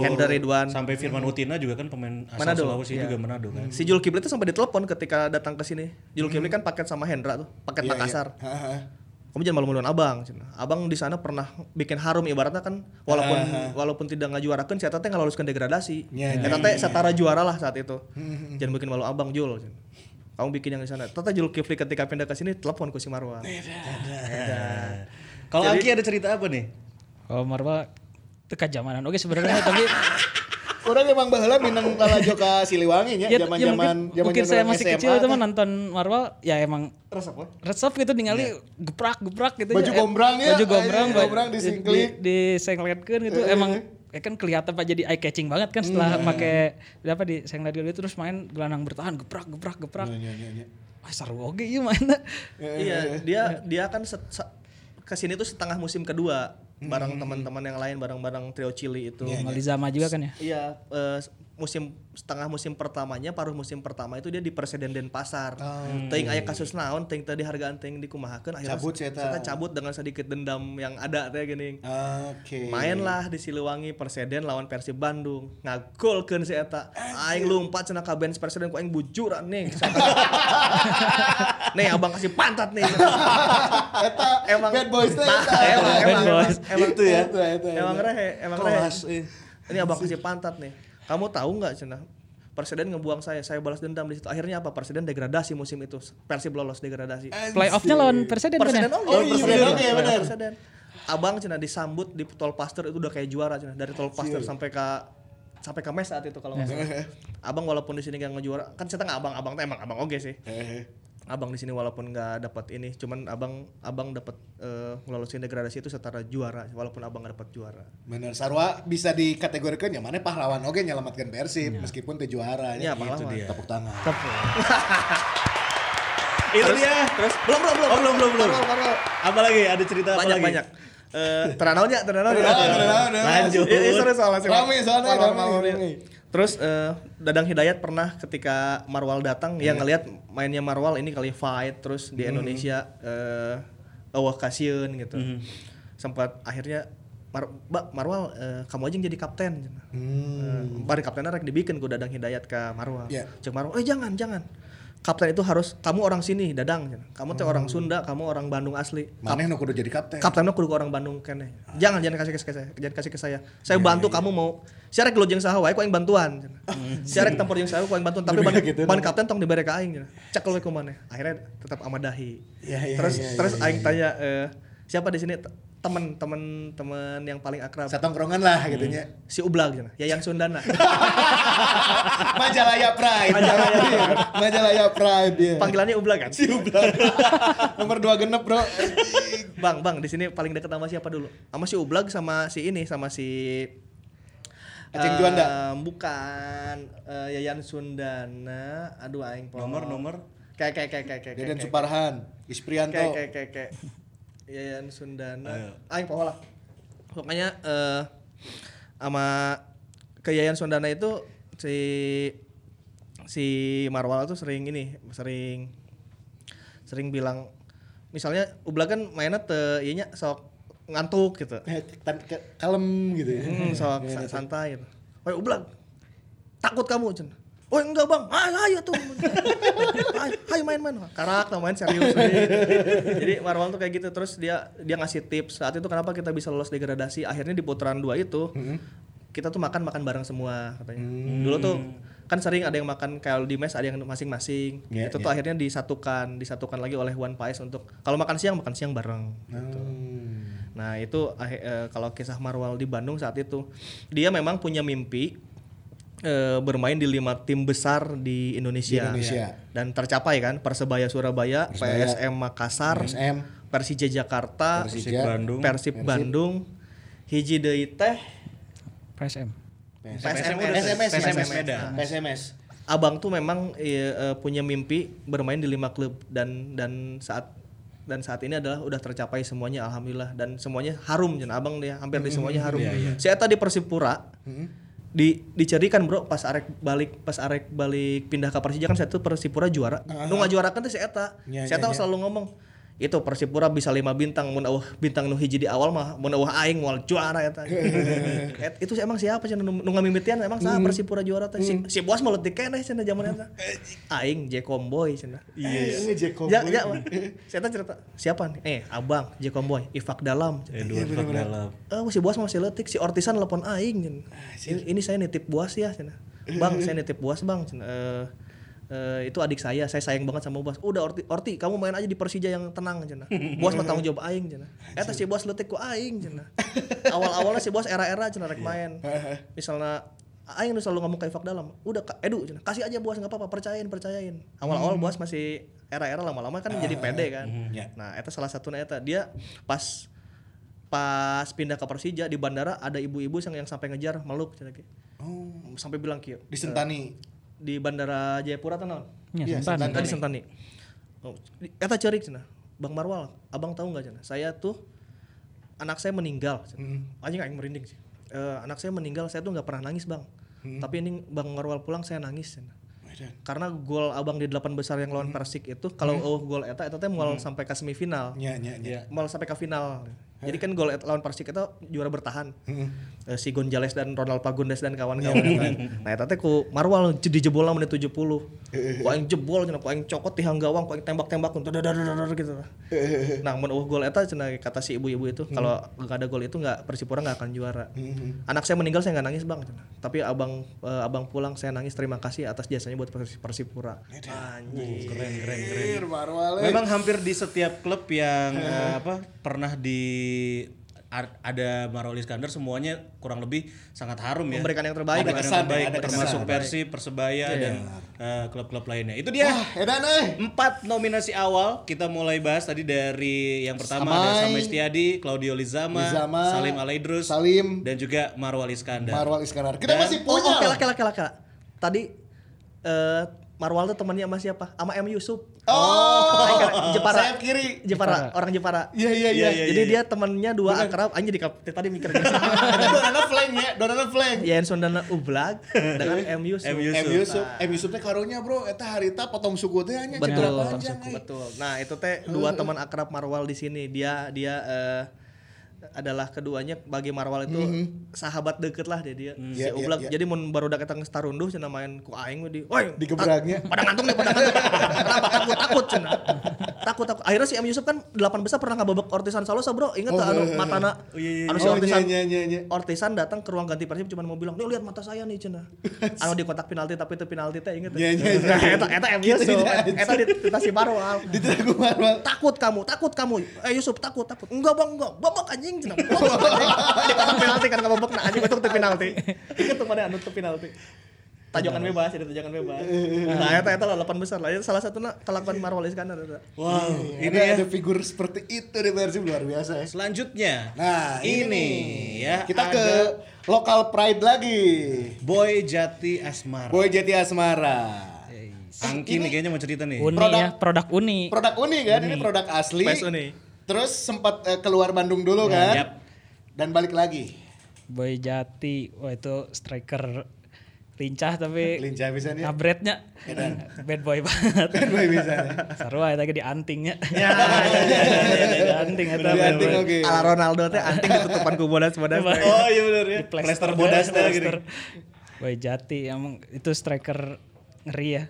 Hendra Ridwan. Sampai Firman Utina juga kan pemain asal Manado, Sulawesi iya. juga Manado kan. Si Jul Kifli itu sampai ditelepon ketika datang ke sini. Jul Kifli kan paket sama Hendra tuh, paket Iya, Makassar. iya. Kamu jangan malu-maluin abang cenah. abang di sana pernah bikin harum ibaratnya kan walaupun walaupun tidak ngajuarakan saya teh ngeloluskan degradasi. Ya, ya teh setara juara lah saat itu. Jangan bikin malu abang Jul cenah. kamu bikin yang di sana. Tete Jul Kifli ketika pindah ke sini telepon ku si Marwan Kalau Angki ada cerita apa nih? Kalau Marwa teka zamanan oke sebenarnya tapi Orang emang baheula minang lalajo ka Siliwangi nya ya, ya zaman-zaman mungkin, mungkin saya masih SMA, kecil itu mah nonton Marwa ya emang Resep we. resep gitu ningali geprak geprak gitu Baju ya. Gombrang ya, baju gombrang ayo, baju- gombrang disingklik. di, disengletkeun gitu. Emang ya kan kelihatan pak jadi eye catching banget kan setelah pakai apa di senglet gitu terus main gelandang bertahan geprak geprak geprak. Iya, iya, iya. Wah, seru oke iya mainnya. Iya dia dia kan ke sini tuh setengah musim kedua bareng teman-teman yang lain bareng-bareng trio Chili itu. Malizama juga kan ya? Iya, eh, musim setengah musim pertamanya, paruh musim pertama itu dia di Presiden Denpasar. Teuing aya kasus naon, teuing tadi hargaan teuing dikumahakeun akhirnya Cabut saya saya cabut dengan sedikit dendam yang ada teh gini. Oke. Mainlah di Siliwangi Perseden lawan Persib Bandung. Ngagolkeun si eta. Aing lumpat cenah ka bench Perseden ku aing bujuran nih. nih abang kasih pantat nih. Eta Emang- bad boys teh Nah, eta. emang, Bad emang, boys. emang, emang, Itu ya. Itu, itu, emang itu. rehe, emang rehe. eh. Ini abang kasih pantat nih. Kamu tahu nggak cenah? Perseden ngebuang saya, saya balas dendam di situ. Akhirnya apa? Perseden degradasi musim itu. Persib lolos degradasi. playoffnya lawan Perseden kan ya Perseden oke. Oh, iya, oke, oke, benar. Perseden. Abang cenah disambut di tol Pasteur itu udah kayak juara cenah. Dari tol Pasteur sampai ke sampai ke mes saat itu kalau nggak salah. Abang walaupun di sini gak ngejuara, kan saya nggak abang, abang tuh emang abang oke sih. Abang di sini walaupun nggak dapat ini, cuman abang abang dapat eh, ngelolosin degradasi itu setara juara, walaupun abang nggak dapat juara. Bener Sarwa bisa dikategorikan yang mana pahlawan oke nyelamatkan Persib meskipun teu juara Iya, ya. pahlawan. Gitu dia. Tepuk tangan. Itu dia. Terus belum belum belum. Oh, belum, belum, belum. Apa lagi? Ada cerita apa banyak lagi? banyak. Eh, teranaunya, teranaunya. Teranau, teranau. Lanjut. Iya, sorry, soalnya. Rame soalnya, rame. Terus eh, Dadang Hidayat pernah ketika Marwal datang, yang ngelihat mainnya Marwal ini kali fight, terus di Indonesia eh awak kasihan gitu. Sempat akhirnya Mar Mbak Marwal eh, kamu aja yang jadi kapten cenah. Eh, bari kaptennya rek dibikin ku Dadang Hidayat ke Marwal. Iya. Cek Marwal, "Eh jangan, jangan. Kapten itu harus kamu orang sini, Dadang. Kamu teh orang Sunda, kamu orang Bandung asli. Mana yang kudu jadi kapten? Kaptennya kudu ke orang Bandung kene. Jangan jangan kasih ke saya, jangan kasih ke saya. Saya bantu kamu mau Siarek lo jeung saha wae ku aing bantuan. cenah. Siarek tempur jeung saha ku aing bantuan tapi ban, gitu, ban kapten tong dibere ka aing. Cek lu ku maneh. Akhirnya tetap amadahi. Iya, iya, terus iya, terus iya, aing tanya eh, siapa di sini temen temen temen yang paling akrab Satongkrongan lah gitu nya. si Ublag cenah. Yayan Sundana. Majalaya Pride. Majalaya Pride ya. Panggilannya Ublag kan? Nomor dua genep bro. Bang, bang, di sini paling dekat sama siapa dulu? Sama si Ublag sama si ini sama si Aceng Juanda. bukan eh, Yayan Sundana. Aduh aing. Nomor nomor Kayak kayak kayak kayak kayak. Deden Suparhan, Isprianto. kayak kayak kayak Yayan Sundana. Ayo. Aing poho lah. Pokoknya eh sama ke Yayan Sundana itu si si Marwal tuh sering ini, sering sering bilang misalnya Ubla kan mainnya te ianya sok ngantuk gitu. Eh, kalem gitu ya. Hmm, sok sa- santai gitu. Woi Ubla takut kamu cen. Oh enggak bang, ayo, ayo tuh, ayo, ayo main-main, karak main serius. Jadi Marwal tuh kayak gitu terus dia dia ngasih tips saat itu kenapa kita bisa lolos degradasi. Akhirnya di putaran dua itu kita tuh makan makan bareng semua katanya. Dulu tuh kan sering ada yang makan kalau di mes ada yang masing-masing. Iya, itu tuh akhirnya disatukan, disatukan lagi oleh One Pies untuk kalau makan siang makan siang bareng. Hmm. Nah itu eh, kalau kisah Marwal di Bandung saat itu dia memang punya mimpi eh, bermain di lima tim besar di Indonesia, Di Indonesia. dan tercapai kan Persebaya Surabaya, Persebaya, PSM Makassar, PSM, Persija Jakarta, Persija, Persib Bandung. Persib Bandung, hiji deui teh PSM. PSM udah SMS, PSMS Medan. PSMS. Abang tuh memang eh, eh, punya mimpi bermain di lima klub dan dan saat dan saat ini adalah udah tercapai semuanya alhamdulillah dan semuanya harum jen abang dia hampir di semuanya harum. Saya tadi Persipura di dicarikan bro pas arek balik pas arek balik pindah ke Persija kan saya tuh Persipura juara. Nu ngajuarakeun teh si eta. Ya, Si eta ya, ya. selalu ngomong itu Persipura bisa lima bintang mun eueuh bintang nu hiji di awal mah mun eueuh aing moal juara eta. Et, itu emang siapa sih nu nu ngamimitian emang saha Persipura juara teh si, si Boas mau leutik keneh cenah zaman eta. Aing J Comboy cenah. Iya, Ya, ya, saya cerita siapa nih? Eh, abang, J Comboy, Ifak Dalam. Edward Fak dalam. Eh, si Boas masih letik, si Ortisan telepon aing. cenah. Ini, ini saya nitip Boas ya, cenah. Bang, saya nitip Boas, Bang. cenah. Eh, eh, itu adik saya, saya sayang banget sama Boas. Udah Orti, Orti, kamu main aja di Persija yang tenang, cenah. Boas mah tanggung jawab aing, cenah. Eta si Boas letik ku aing, cenah. Awal-awalnya si Boas era-era cenah rek main. Misalnya Aing selalu ngomong ke Ifak dalam, udah Edu, cenah, kasih aja Boas nggak apa-apa, percayain, percayain. Awal-awal Boas masih era-era lama-lama kan jadi pede kan. Ya. Nah, eta salah satunya eta dia pas pas pindah ke Persija di bandara ada ibu-ibu yang yang sampai ngejar meluk cenah. Oh, Sampai bilang kieu. di Sentani. Di bandara Jayapura tuh naon? Ya, Iya, Sentani. Tadi Sentani. Oh, di- eta cerik cenah. Bang Marwal, abang tahu nggak cenah? Saya tuh anak saya meninggal. cenah. Anjing aing merinding sih. Eh, anak saya meninggal, saya tuh nggak pernah nangis bang. Tapi ini Bang Marwal pulang saya nangis. cenah. Medan. Karena gol abang di delapan besar yang lawan Persik itu, kalau oh, gol eta eta teh moal sampai ke semifinal. Nya, nya. Mal sampai ke final. Jadi kan gol lawan Persik itu juara bertahan. Eh, si Gonzales dan Ronald Pagundes dan kawan-kawan. kan. Nah, eta teh ku Marwal jadi jebol menit 70. Ku aing jebol cenah, ku aing cokot ti hanggawang, ku aing tembak-tembak gitu. Nah, mun eueuh gol eta cenah kata si ibu-ibu itu, kalau nggak ada gol itu nggak Persipura nggak akan juara. Anak saya meninggal saya nggak nangis, Bang. Tapi abang eh, abang pulang saya nangis terima kasih atas jasanya buat Persi- Persipura. Anjing. Keren keren keren. Anjir. Memang hampir di setiap klub yang apa pernah di ada Marwal Iskandar semuanya kurang lebih sangat harum ya. Memberikan yang terbaik Memberikan yang Kesan, terbaik ada termasuk kesan. Persib, Persebaya dan eh, klub-klub lainnya. Itu dia. Wah, edan eh. Empat nominasi awal kita mulai bahas tadi dari yang pertama ada Samai, Samai Stiadi, Claudio Lizama, Lizama, Salim Alaidrus, Salim. dan juga Marwal Iskandar. Marwal Iskandar. Kita Dan- masih Oh, punya. oke, oke, oke, oke. Tadi eh Marwal tuh temannya sama siapa? Sama M Yusuf. Oh, kan Jepara. sayap kiri. Jepara, orang Jepara. Iya, iya, iya. Iya, Jadi dia temannya dua akrab. Anjir di tadi mikir. Itu Donana Flank ya, Donana Flank. Yayan Sundana Ublag dengan M Yusuf. M. Yusuf. M Yusuf, M Yusuf teh karunya bro, eta harita potong suku teh hanya Betul, cedera panjang. eh. betul. Nah, itu teh dua teman akrab Marwal di sini. Dia dia eh adalah keduanya bagi Marwal itu sahabat deket lah dia dia si Mhm. Iya, Ublak iya. jadi mun baru datang ke Starunduh cenah main ku aing di woi Digebraknya. ta- pada ngantung nih pada ngantung kenapa takut takut cenah takut takut. Akhirnya si M. Yusuf kan delapan besar pernah ngababek Ortisan Salosa bro. Inget tak anu matana anu si Oh, Ortisan iya, iya, iya, iya. Ortisan datang ke ruang ganti persib cuma mau bilang nih lihat mata saya nih cenah anu di kotak penalti tapi itu penalti teh inget Iya, iya, iya. Nah, eta eta M. Yusuf. Eta di si Marwal Di Marwal. takut kamu takut kamu. Eh Yusuf takut takut. Enggak bang enggak. Babak anjing anjing. Di kotak penalti kan babak nah anjing itu penalti. Inget tuh mana anu teu penalti tajokan bebas jadi tajokan bebas nah eta eta lah delapan besar lah Itu salah satunya kelakuan Marwal Iskandar. Wow, Ini ini ya. ada figur seperti itu di Persib luar biasa ya. Selanjutnya. Nah, ini, ini ya. Kita ada ke lokal pride lagi. Boy Jati Asmara. Boy Jati Asmara. Angki nih kayaknya mau cerita nih. Uni Produk- ya, produk Uni. Produk Uni kan, ini produk asli. Pes Uni. Terus sempat eh, keluar Bandung dulu kan. Yap. Dan balik lagi. Boy Jati, wah itu striker lincah tapi Lincah bisa nih. ngabretnya bad boy banget. Boy bisa. Seru aja tadi di antingnya. Ya, Di anting eta. Di anting oke. ala Ronaldo teh anting ditutupan ku bodas bodas Oh iya benar ya. Plester bodas teh gitu. Boy Jati emang itu striker ngeri ya.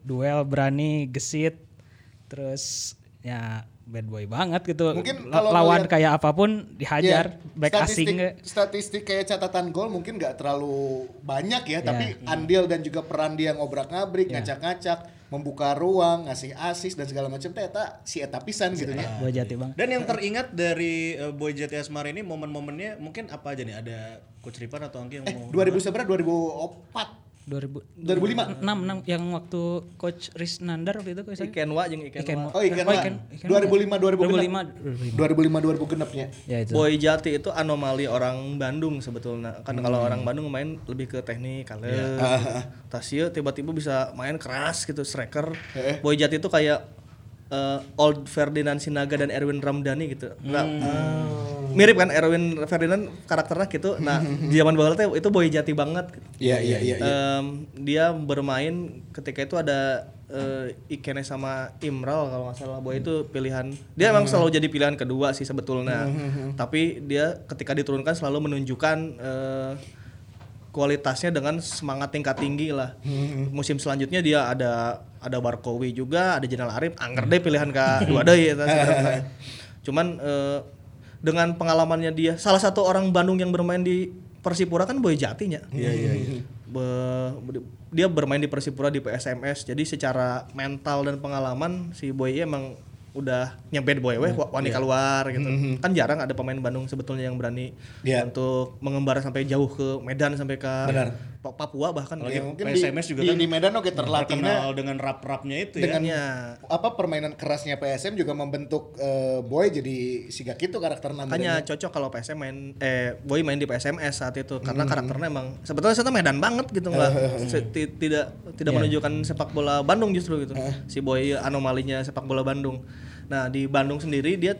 Duel berani, gesit. Terus ya bad boy banget gitu. Mungkin La- kalau lawan ngeliat- kayak apa pun dihajar, back statistik, asing statistik kayak catatan gol mungkin nggak terlalu banyak ya, Ya. tapi andil dan juga peran dia ngobrak-ngabrik, ngacak-ngacak, membuka ruang, ngasih asis dan segala macam teh eta si eta pisan gitu ya. Boy Jati banget. Dan yang teringat dari eh, Boy Jati Asmara ini momen-momennya mungkin apa aja nih? Ada Coach Ripan atau Angki yang Eh, mau 2000 seberapa? 2004. 2000 2005. 6 6 yang waktu coach Riz Nandar waktu itu coach saya. Ikenwa jeung Ikenwa. Oh, Ikan Oh. Ikan- Ikan 2005 2005 2005 2000 genapnya. Ya itu. Boy Jati itu anomali orang Bandung sebetulnya. Kan kalau orang Bandung main lebih ke teknik kalau Tasio tiba-tiba bisa main keras gitu striker. Boy Jati itu kayak eh, old Ferdinand Sinaga dan Erwin Ramdhani gitu. Nggak- Mirip kan Erwin Ferdinand karakternya gitu. Nah, di zaman bola teh itu Boy Jati banget. gitu. Iya iya iya. Em, dia bermain ketika itu ada eh, Ikene sama Imral kalau nggak salah Boy itu pilihan dia emang selalu jadi pilihan kedua sih sebetulnya tapi dia ketika diturunkan selalu menunjukkan eh, kualitasnya dengan semangat tingkat tinggi lah musim selanjutnya dia ada ada Barkowi juga ada Jenal Arif. Angker deh pilihan kedua deh ya, cuman eh, dengan pengalamannya dia salah satu orang Bandung yang bermain di Persipura kan Boy Jatinya. Iya iya iya. Be- dia bermain di Persipura di PSMS jadi secara mental dan pengalaman si Boy emang udah nyebet boy weh wa- wani keluar gitu. Kan jarang ada pemain Bandung sebetulnya yang berani Iya. untuk mengembara sampai jauh ke Medan sampai ke Benar. Pa- Papua bahkan Apalagi Ya, mungkin PSMS di, juga di, kan di Medan oke terlatihnya terkenal dengan rap-rapnya itu ya. dengan ya apa permainan kerasnya PSM juga membentuk eh, Boy jadi siga gitu karakter namanya. makanya cocok kalau PSM main eh Boy main di PSMS saat itu. Karena karakternya emang sebetulnya saya Medan banget gitu nggak? Se- ti- tidak tidak menunjukkan sepak bola Bandung justru gitu. Si Boy anomalinya sepak bola Bandung. Nah di Bandung sendiri dia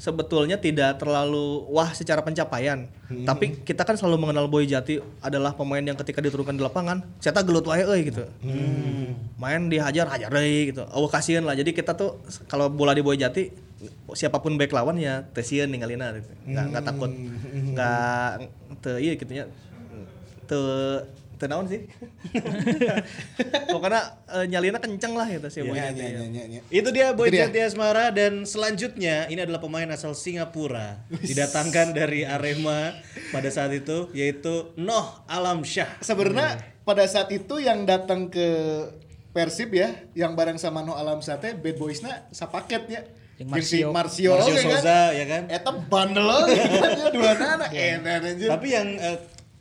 sebetulnya tidak terlalu wah secara pencapaian. Tapi kita kan selalu mengenal Boy Jati adalah pemain yang ketika diturunkan di lapangan saya gelut wae euy gitu. Main dihajar hajar deh gitu. Oh kasihan lah. Jadi kita tuh kalau bola di Boy Jati siapa pun back lawan ya tesieun ninggalina gitu. nggak nggak takut. Nggak te iya gitu nya te te naon sih pokoknya eh, nyalina kenceng lah gitu sih Boy Iya, Jati iya, ya. iya, iya. Itu dia Boy. Jati Asmara dan selanjutnya ini adalah pemain asal Singapura didatangkan dari Arema pada saat itu yaitu Noh Alam Syah. Sebenarnya pada saat itu yang datang ke Persib ya, yang bareng sama No Alam Sate, Bad Boysnya sapaket ya. Yang Jeung si Marcio. Marcio, Marcio oge kan. Souza ya kan. Eta bandel oge kan ya dua anak edan anjir. Tapi yang eh,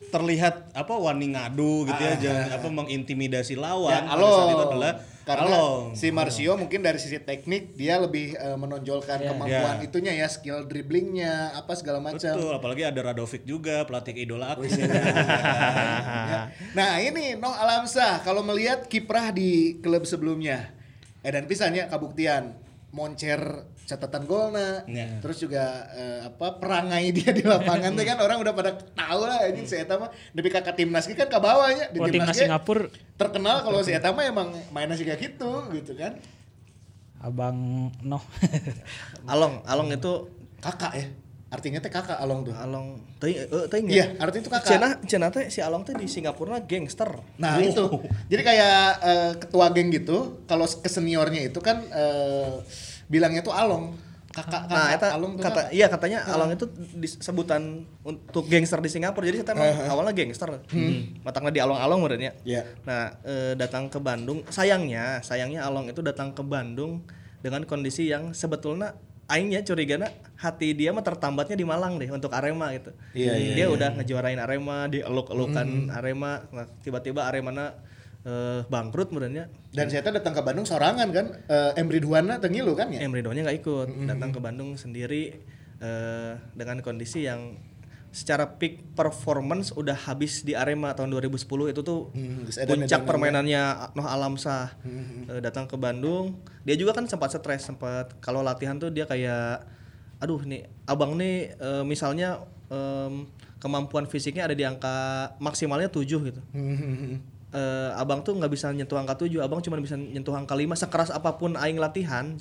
terlihat apa wani ngadu gitu ya, jangan apa mengintimidasi lawan Ya, pada saat itu adalah Karena Along. si Marcio mungkin dari sisi teknik dia lebih eh, menonjolkan kemampuan Ya. itunya ya, skill dribblingnya, apa segala macam. Betul, apalagi ada Radovic juga pelatih idola aku. Ya. Nah ini Noh Alamsah kalau melihat kiprah di klub sebelumnya Edan pisannya kabuktian moncer catatan golna Ya. terus juga eh, apa perangai dia di lapangan teh kan orang udah pada tahu lah ini si Eta mah tapi kakak timnas ge kan ke bawahnya di Oh, timnas Singapura terkenal kalau si Eta mah emang mainnya sih kayak gitu gitu kan Abang Noh. Along Along itu kakak ya Artinya teh kakak Along tuh. Along teuing eh teuing Iya, artinya itu kakak. Cenah cenah teh si Along teh di Singapura gangster. Nah itu, jadi kayak eh, ketua geng gitu, kalau ke seniornya itu kan eh, bilangnya tuh Along, kakak Nah, tuh kata kakak. iya katanya Along itu disebutan untuk gangster di Singapura. Jadi saya emang awalnya gangster. Matangnya di Along-Along merenya. Iya. Nah, eh, datang ke Bandung, sayangnya, sayangnya Along itu datang ke Bandung dengan kondisi yang sebetulnya aingnya curigana hati dia mah tertambatnya di Malang deh untuk Arema gitu. Iya, iya, dia udah ngejuarain Arema, dieluk-elukan Arema, nah, tiba-tiba Aremana eh, bangkrut merenya. Dan saya datang ke Bandung sorangan kan, eh, Emri Duana tengilu kan ya. Emre Donya nggak ikut, datang ke Bandung sendiri eh, dengan kondisi yang secara peak performance udah habis di Arema tahun 2010 itu tuh Hmm, puncak permainannya Noh Alamsah Eh, datang ke Bandung. Dia juga kan sempat stres sempat kalau latihan tuh dia kayak aduh nih abang nih eh, misalnya em, kemampuan fisiknya ada di angka maksimalnya 7 gitu eh, abang tuh nggak bisa nyentuh angka 7, abang cuma bisa nyentuh angka 5 sekeras apa pun aing latihan.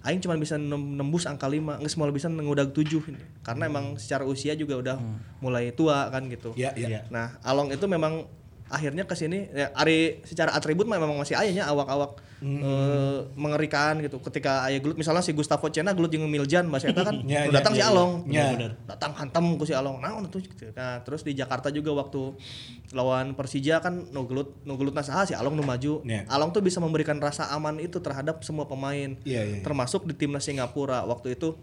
Aing cuma bisa nem- nembus angka 5, nggak semua bisa ngudag 7 ini. Karena emang secara usia juga udah mulai tua kan gitu. Iya, iya. Nah, Along itu memang akhirnya ke sini ya Ari secara atribut memang masih ayahnya awak-awak eh, mengerikan gitu. Ketika aya gelut misalnya si Gustavo Cena gelut jeung Miljan bahasa eta kan Ya, nu ya, datang si ya, Along. ya. Datang hantam ku si Along. Nah, itu gitu. Nah, terus di Jakarta juga waktu lawan Persija kan nu gelut nu gelut saha si Along nu maju. Ya. Along tuh bisa memberikan rasa aman itu terhadap semua pemain. Iya, iya. Termasuk di timnas Singapura waktu itu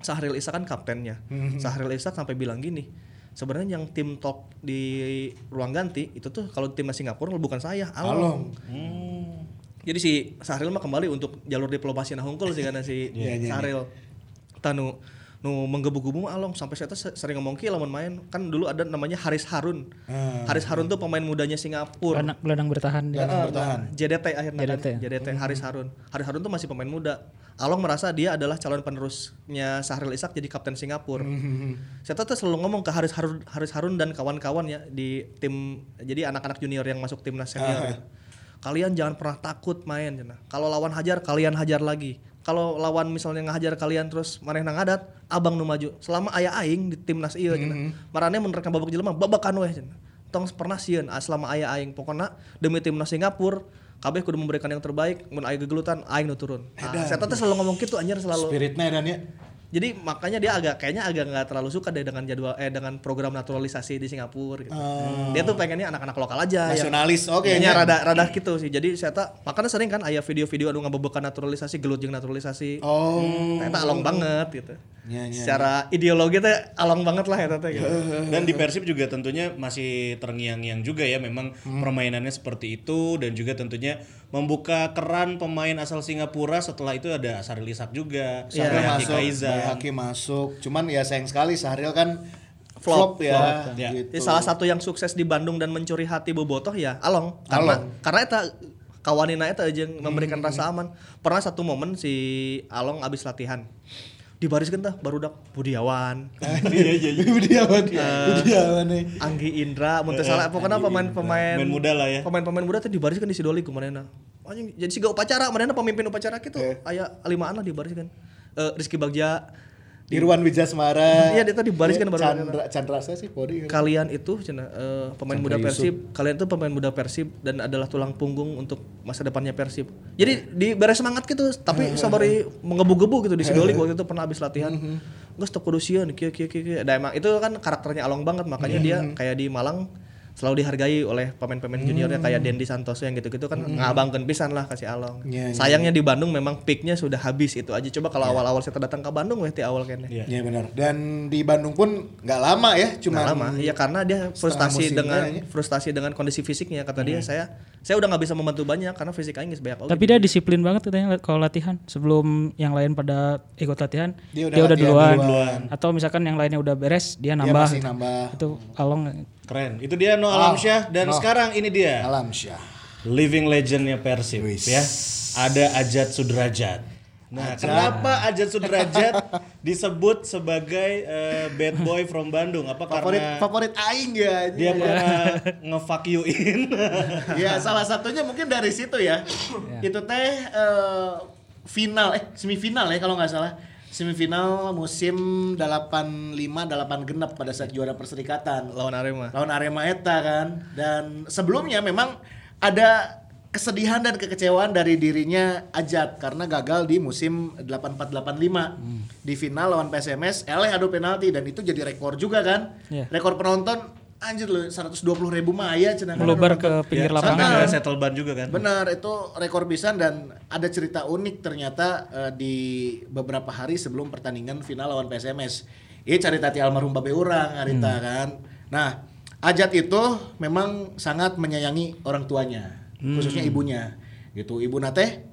Sahril Ishak kan kaptennya. Hmm. Sahril Ishak sampai bilang gini, sebenarnya yang tim talk di ruang ganti itu tuh kalau timnas Singapura bukan saya, Along. Along. Jadi si Sahril mah kembali untuk jalur diplomasi nah hungkul sih karena si Iya, iya, Sahril. Tanu nu menggebu-gebu mah Along sampai saya sering ngomong ki lamun main kan dulu ada namanya Haris Harun. Ah. Haris Harun tuh pemain mudanya Singapura. Gelandang, gelandang bertahan dia. Gelandang bertahan. JDT akhirnya JDT. kan JDT Haris Harun Haris Harun tuh masih pemain muda Along merasa dia adalah calon penerusnya Sahril Ishak jadi kapten Singapura saya tuh selalu ngomong ke Haris Harun Haris Harun dan kawan-kawan ya di tim jadi anak-anak junior yang masuk timnas senior ya. kalian jangan pernah takut main kalau lawan hajar kalian hajar lagi kalau lawan misalnya ngahajar kalian terus maneh nang ngadat abang nu maju. Selama aya aing di timnas ieu cenah. Marane menerkan babak jelema babakan weh cenah. Tong pernah sieun ah, selama aya aing. Pokoknya demi timnas Singapura kabeh kudu memberikan yang terbaik mun aya gegelutan aing nu turun. Nah, saya teh selalu ngomong gitu anjir selalu. Spiritnya dan ya. Jadi makanya dia agak kayaknya agak nggak terlalu suka deh dengan jadwal eh dengan program naturalisasi di Singapura gitu. Dia tuh pengennya anak-anak lokal aja yang- Nasionalis, oke, kayaknya ya. rada rada gitu sih. Jadi saya tak makanya sering kan aya video-video anu ngabebekan naturalisasi gelut jeung naturalisasi. Oh. Ternyata along banget gitu. Ya, ya, Secara ideologi teh along banget lah ya teh gitu. Dan di Persib juga tentunya masih terngiang-ngiang juga ya memang permainannya seperti itu dan juga tentunya membuka keran pemain asal Singapura setelah itu ada Saril Ishak juga, Sahril Sahril masuk. Bayhaki masuk. Cuman ya sayang sekali Sahril kan Flop, flop, ya. flop, ya. Gitu. Jadi salah satu yang sukses di Bandung dan mencuri hati bobotoh ya Along. Karena Along. karena eta kawanina eta aja memberikan rasa aman. Pernah satu momen si Along abis latihan dibariskan tah barudak Budiawan, Iya iya iya. Budiawan. Budiawan nih. Anggi Indra, mun teu salah pokoknya pemain-pemain Pemain muda lah ya. Pemain-pemain muda teh dibariskan di sidoli kumanehna. Anjing jadi siga upacara, manehna pemimpin upacara kitu. Aya lima anak dibariskan. Eh Rizky Bagja Irwan Wijasmara. Iya, dia tuh dibariskan baru- Chandra, Chandra saya sih Podi. kalian itu cina, eh, pemain muda Persib, kalian itu pemain muda Persib dan adalah tulang punggung untuk masa depannya Persib. Jadi di beres semangat gitu, tapi sabari menggebu-gebu gitu di Sidoli waktu itu pernah habis latihan. Gue stop kudusian, kieu kieu kieu. kieu. Ada emang itu kan karakternya Along banget, makanya dia kayak di Malang selalu dihargai oleh pemain-pemain juniornya kayak Dendi Santoso yang gitu-gitu kan ngabangkeun pisan lah kasih Along. Iya, iya. Sayangnya di Bandung memang peaknya sudah habis itu aja. Coba kalau awal-awal saya datang ke Bandung weh ti awal kayaknya. Iya. Iya benar. Dan di Bandung pun nggak lama ya, cuma lama iya karena dia frustasi dengan kayaknya. frustasi dengan kondisi fisiknya kata dia saya saya udah nggak bisa membantu banyak karena fisik aing banyak. Tapi dia disiplin banget katanya kalau latihan. Sebelum yang lain pada ikut latihan, Dia dia udah udah, latihan duluan. duluan. Atau misalkan yang lainnya udah beres, dia dia nambah. masih nambah Itu Along Keren. Itu dia No Alamsyah dan No. sekarang ini dia alam syah. living legendnya Persib Wis. ya. Ada Ajat Sudrajat. Nah, kenapa Ajat Sudrajat disebut sebagai eh, bad boy from Bandung? Apa Favorit karena favorit aing ya. dia pernah nge-fuck you in? ya salah satunya mungkin dari situ ya. Itu teh eh, final eh semifinal ya kalau nggak salah semifinal musim 85 8 genap pada saat juara perserikatan. Lawan Arema. lawan Arema Eta kan? Dan sebelumnya memang ada kesedihan dan kekecewaan dari dirinya Ajat karena gagal di musim 8485 di final lawan PSMS eleh adu penalti dan itu jadi rekor juga kan? Iya. rekor penonton anjir loh 120 ribu maya Meluber nonton. ke pinggir Ya, lapangan. ada settle ban juga kan. Benar, itu rekor pisan dan ada cerita unik ternyata eh, di beberapa hari sebelum pertandingan final lawan PSMS. Ini cari tati almarhum babe urang harita kan. Nah, Ajat itu memang sangat menyayangi orang tuanya, khususnya ibunya. Gitu, ibu nate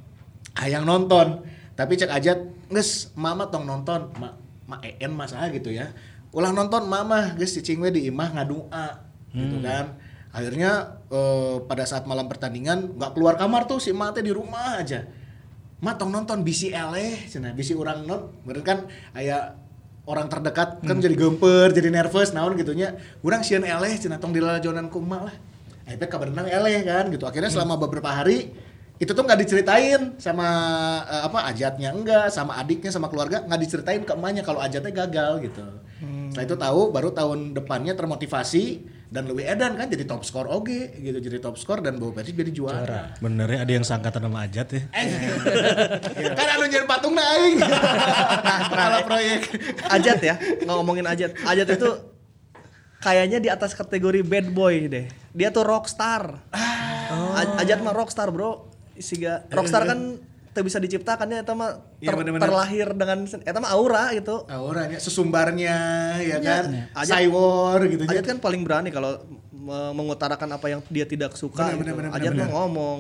hayang nonton. Tapi cek Ajat, "Geus, mama tong nonton." Ma, ma en masalah gitu ya. Ulah nonton mama, geus cicing we di imah ngadua gitu kan. Akhirnya eh, pada saat malam pertandingan nggak keluar kamar tuh si emak teh di rumah aja. Mak tong nonton bisi eleh cenah bisi orang non. Bener kan aya orang terdekat kan jadi gemper jadi nervous naon gitunya urang sieun eleh cenah tong dilalajonan ku emak lah. Akhirnya kabar berenang eleh kan gitu. Akhirnya selama beberapa hari itu tuh nggak diceritain sama eh, apa ajatnya enggak sama adiknya sama keluarga nggak diceritain ke emaknya kalau ajatnya gagal gitu setelah itu tahu baru tahun depannya termotivasi dan lebih edan kan jadi top skor oge gitu jadi top skor dan bawa Persib jadi juara. Bener ya ada yang sangkatan sama Ajat ya. kan anu jadi patung naing. nah, kepala proyek. Ajat ya, ngomongin Ajat. Ajat itu kayaknya di atas kategori bad boy deh. Dia tuh rockstar. A- Ajat mah rockstar, Bro. Siga rockstar kan teu bisa diciptakannya eta mah Iya, ter- bener-bener. terlahir dengan sen- eta mah aura gitu. Auranya sesumbarnya ya kan. Ajat- Cywar gitu Ajat kan paling berani kalau me- mengutarakan apa yang dia tidak suka. Bener, gitu. bener, bener, Ajat bener, mah ngomong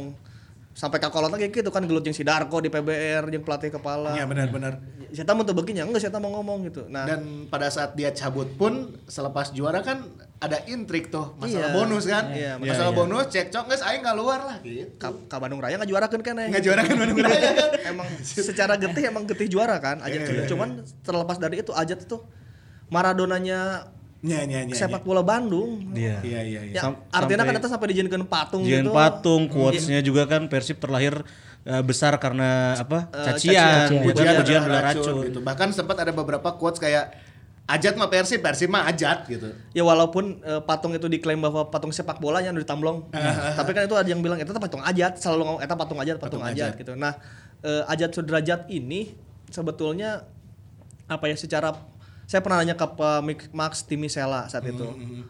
sampai kakolot kayak gitu kan gelut yang si Darko di PBR yang pelatih kepala. Iya benar-benar. Saya mau tuh begini enggak saya mau ngomong gitu. Nah, Dan pada saat dia cabut pun selepas juara kan ada intrik tuh masalah Iya. bonus kan. Iya, masalah iya. bonus cekcok guys aing keluar lah gitu. ka, ka Bandung Raya nggak juarakan kan Nggak juara kan Bandung Raya kan. emang secara getih emang getih juara kan Iya, Ajat juga. cuman terlepas dari itu Ajat itu Maradonanya Nya nya nya. sepak bola Bandung Iya. Iya iya iya. ya, artinya kan itu sampai dijadikan patung gitu patung, quotes-nya juga kan Persib terlahir eh, besar karena apa? Eh, cacian, cacian. Pujian pujian adalah adalah racun, racun. gitu. Bahkan sempat ada beberapa quotes kayak Ajat mah Persib, Persib mah Ajat gitu. ya walaupun eh, patung itu diklaim bahwa patung sepak bola yang di Tamblong tapi kan itu ada yang bilang itu patung Ajat selalu ngomong itu patung Ajat patung, Patung Ajat. Ajat. gitu nah eh, Ajat Sudrajat ini sebetulnya apa ya secara saya pernah nanya ke Pak Max Timisela saat itu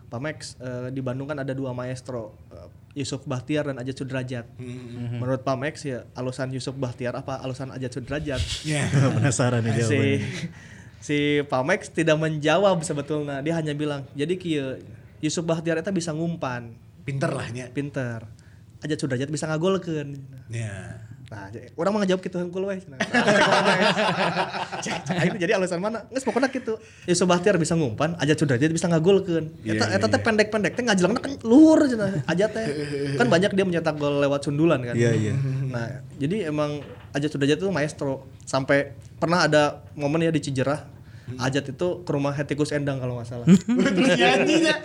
Pak Max eh, di Bandung kan ada dua maestro eh, Yusuf Bahtiar dan Ajat Sudrajat menurut Pak Max ya alusan Yusuf Bahtiar apa alusan Ajat Sudrajat Ya. Penasaran nih jawabannya. si Pak Max tidak menjawab sebetulnya dia hanya bilang jadi kieu Yusuf Bahtiar eta bisa ngumpan Pinter lah nya. pinter Ajat Sudrajat bisa ngagolkeun Ya. Nah, jadi- orang mah ngejawab gitu hungkul we. Nah, jadi alasan mana? Geus pokoknya gitu. Yusuf Bahtiar bisa ngumpan, Ajat Sudrajat bisa ngagolkeun. Iya, Eta eta teh pendek-pendek teh ngajelengna kan luhur Ajat teh. Kan banyak dia mencetak gol lewat sundulan kan. Iya, iya. Nah, jadi emang Ajat Sudrajat itu maestro. Sampai pernah ada momen ya di Cijerah Ajat itu ke rumah Hetikus Endang kalau nggak salah. Terus nyanyinya.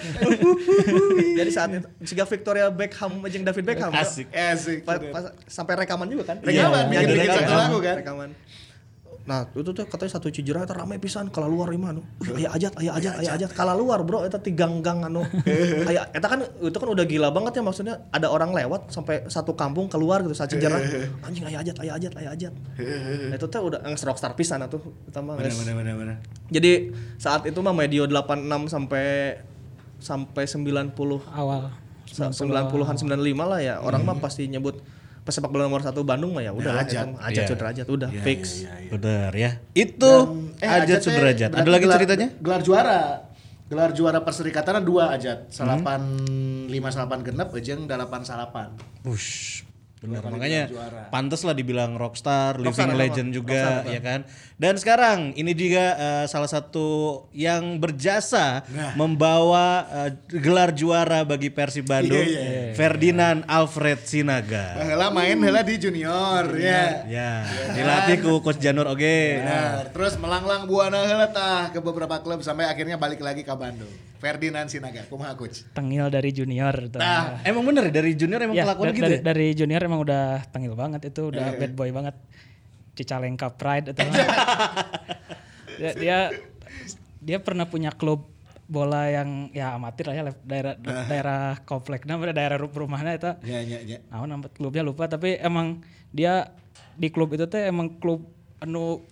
Jadi saat itu jika Victoria Beckham jeung David Beckham. Asik. Asik. Pas- sampai rekaman juga kan? Rekaman, Iya, bikin- bikin satu lagu kan? Rekaman. Nah, itu tuh katanya satu cijerah itu ramai pisan kalau luar lima anu. Aya ajat, aya ajat, aya ajat. Kalau luar, Bro, eta tiganggang anu. Aya eta kan itu kan udah gila banget ya maksudnya ada orang lewat sampai satu kampung keluar gitu saat cijerah. Anjing aya ajat, aya ajat, aya ajat. Nah, itu tuh udah nges rockstar pisan atuh utama Bener guys. bener bener bener. Jadi saat itu mah medio 86 sampai sampai 90 awal 90-an 95 lah ya orang mah pasti nyebut pesepak bola nomor satu Bandung mah ya udah lah, Ajat. Ajat Iya. Sudrajat udah Iya, fix iya, iya. Bener ya. Itu Eh, Ajat Sudrajat. Ada lagi gelar- ceritanya? Gelar juara. Gelar juara perserikatan dua Ajat. Salapan lima salapan genep jeung dalapan salapan. Push. Kali makanya juara. pantas lah dibilang rockstar, Rockstar, living legend juga Rockstar, ya kan. Dan sekarang ini juga eh, salah satu yang berjasa Nah. membawa eh, gelar juara bagi Persib Bandung, Iya, iya, Ferdinand Alfred Sinaga. Heula main heula di junior ya. Ya, dilatih ku Coach Janur oge. Benar. Terus melanglang buana heula tah ke beberapa klub sampai akhirnya balik lagi ke Bandung. Ferdinand Sinaga, kumaha coach? tengil dari junior tuh. Nah, Emang bener ya, dari junior emang ya, kelakuan gitu dari, ya? dari junior emang udah tengil banget itu udah bad boy banget Cicalengka Pride atau dia, dia dia pernah punya klub bola yang ya amatir lah ya daerah daerah kompleknya daerah ru- rumahnya itu Ya, ya, ya. nah nama klubnya lupa tapi emang dia di klub itu teh emang klub anu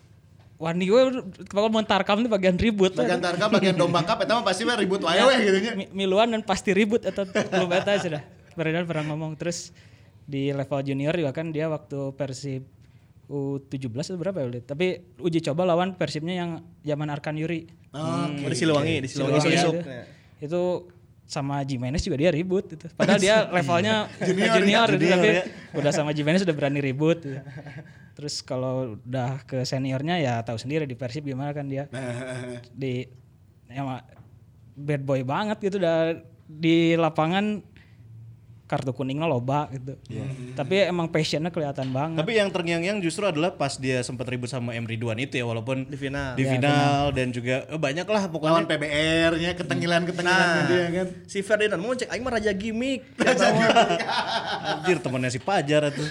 wani we kalau mau tarkam tuh bagian ribut. Bagian tarka, bagian domba cup, eta mah pasti mah ribut wae we gitu nya. Mi- miluan dan pasti ribut atau klub eta sudah Ferdinand pernah ngomong terus di level junior juga kan dia waktu Persib U17 atau berapa ya tapi uji coba lawan Persibnya yang zaman Arkan Yuri. Oh, di Siliwangi, di Siliwangi Siliwangi Isuk. itu, itu sama Jimenez juga dia ribut gitu. Padahal dia levelnya junior, gitu, tapi udah sama Jimenez sudah berani ribut. gitu. Terus kalau udah ke seniornya ya tahu sendiri di Persib gimana kan dia. Di emang bad boy banget gitu udah di lapangan kartu kuningnya loba gitu. Tapi emang passionnya kelihatan banget. Tapi yang terngiang-ngiang justru adalah pas dia sempat ribut sama M Ridwan itu ya walaupun Di final. di final dan juga eh, banyak lah pokoknya Lawan PBR-nya ketengilan-ketengilannya Nah, dia kan. si Ferdinand mau cek aing mah raja gimmick. anjir temennya si Pajar itu.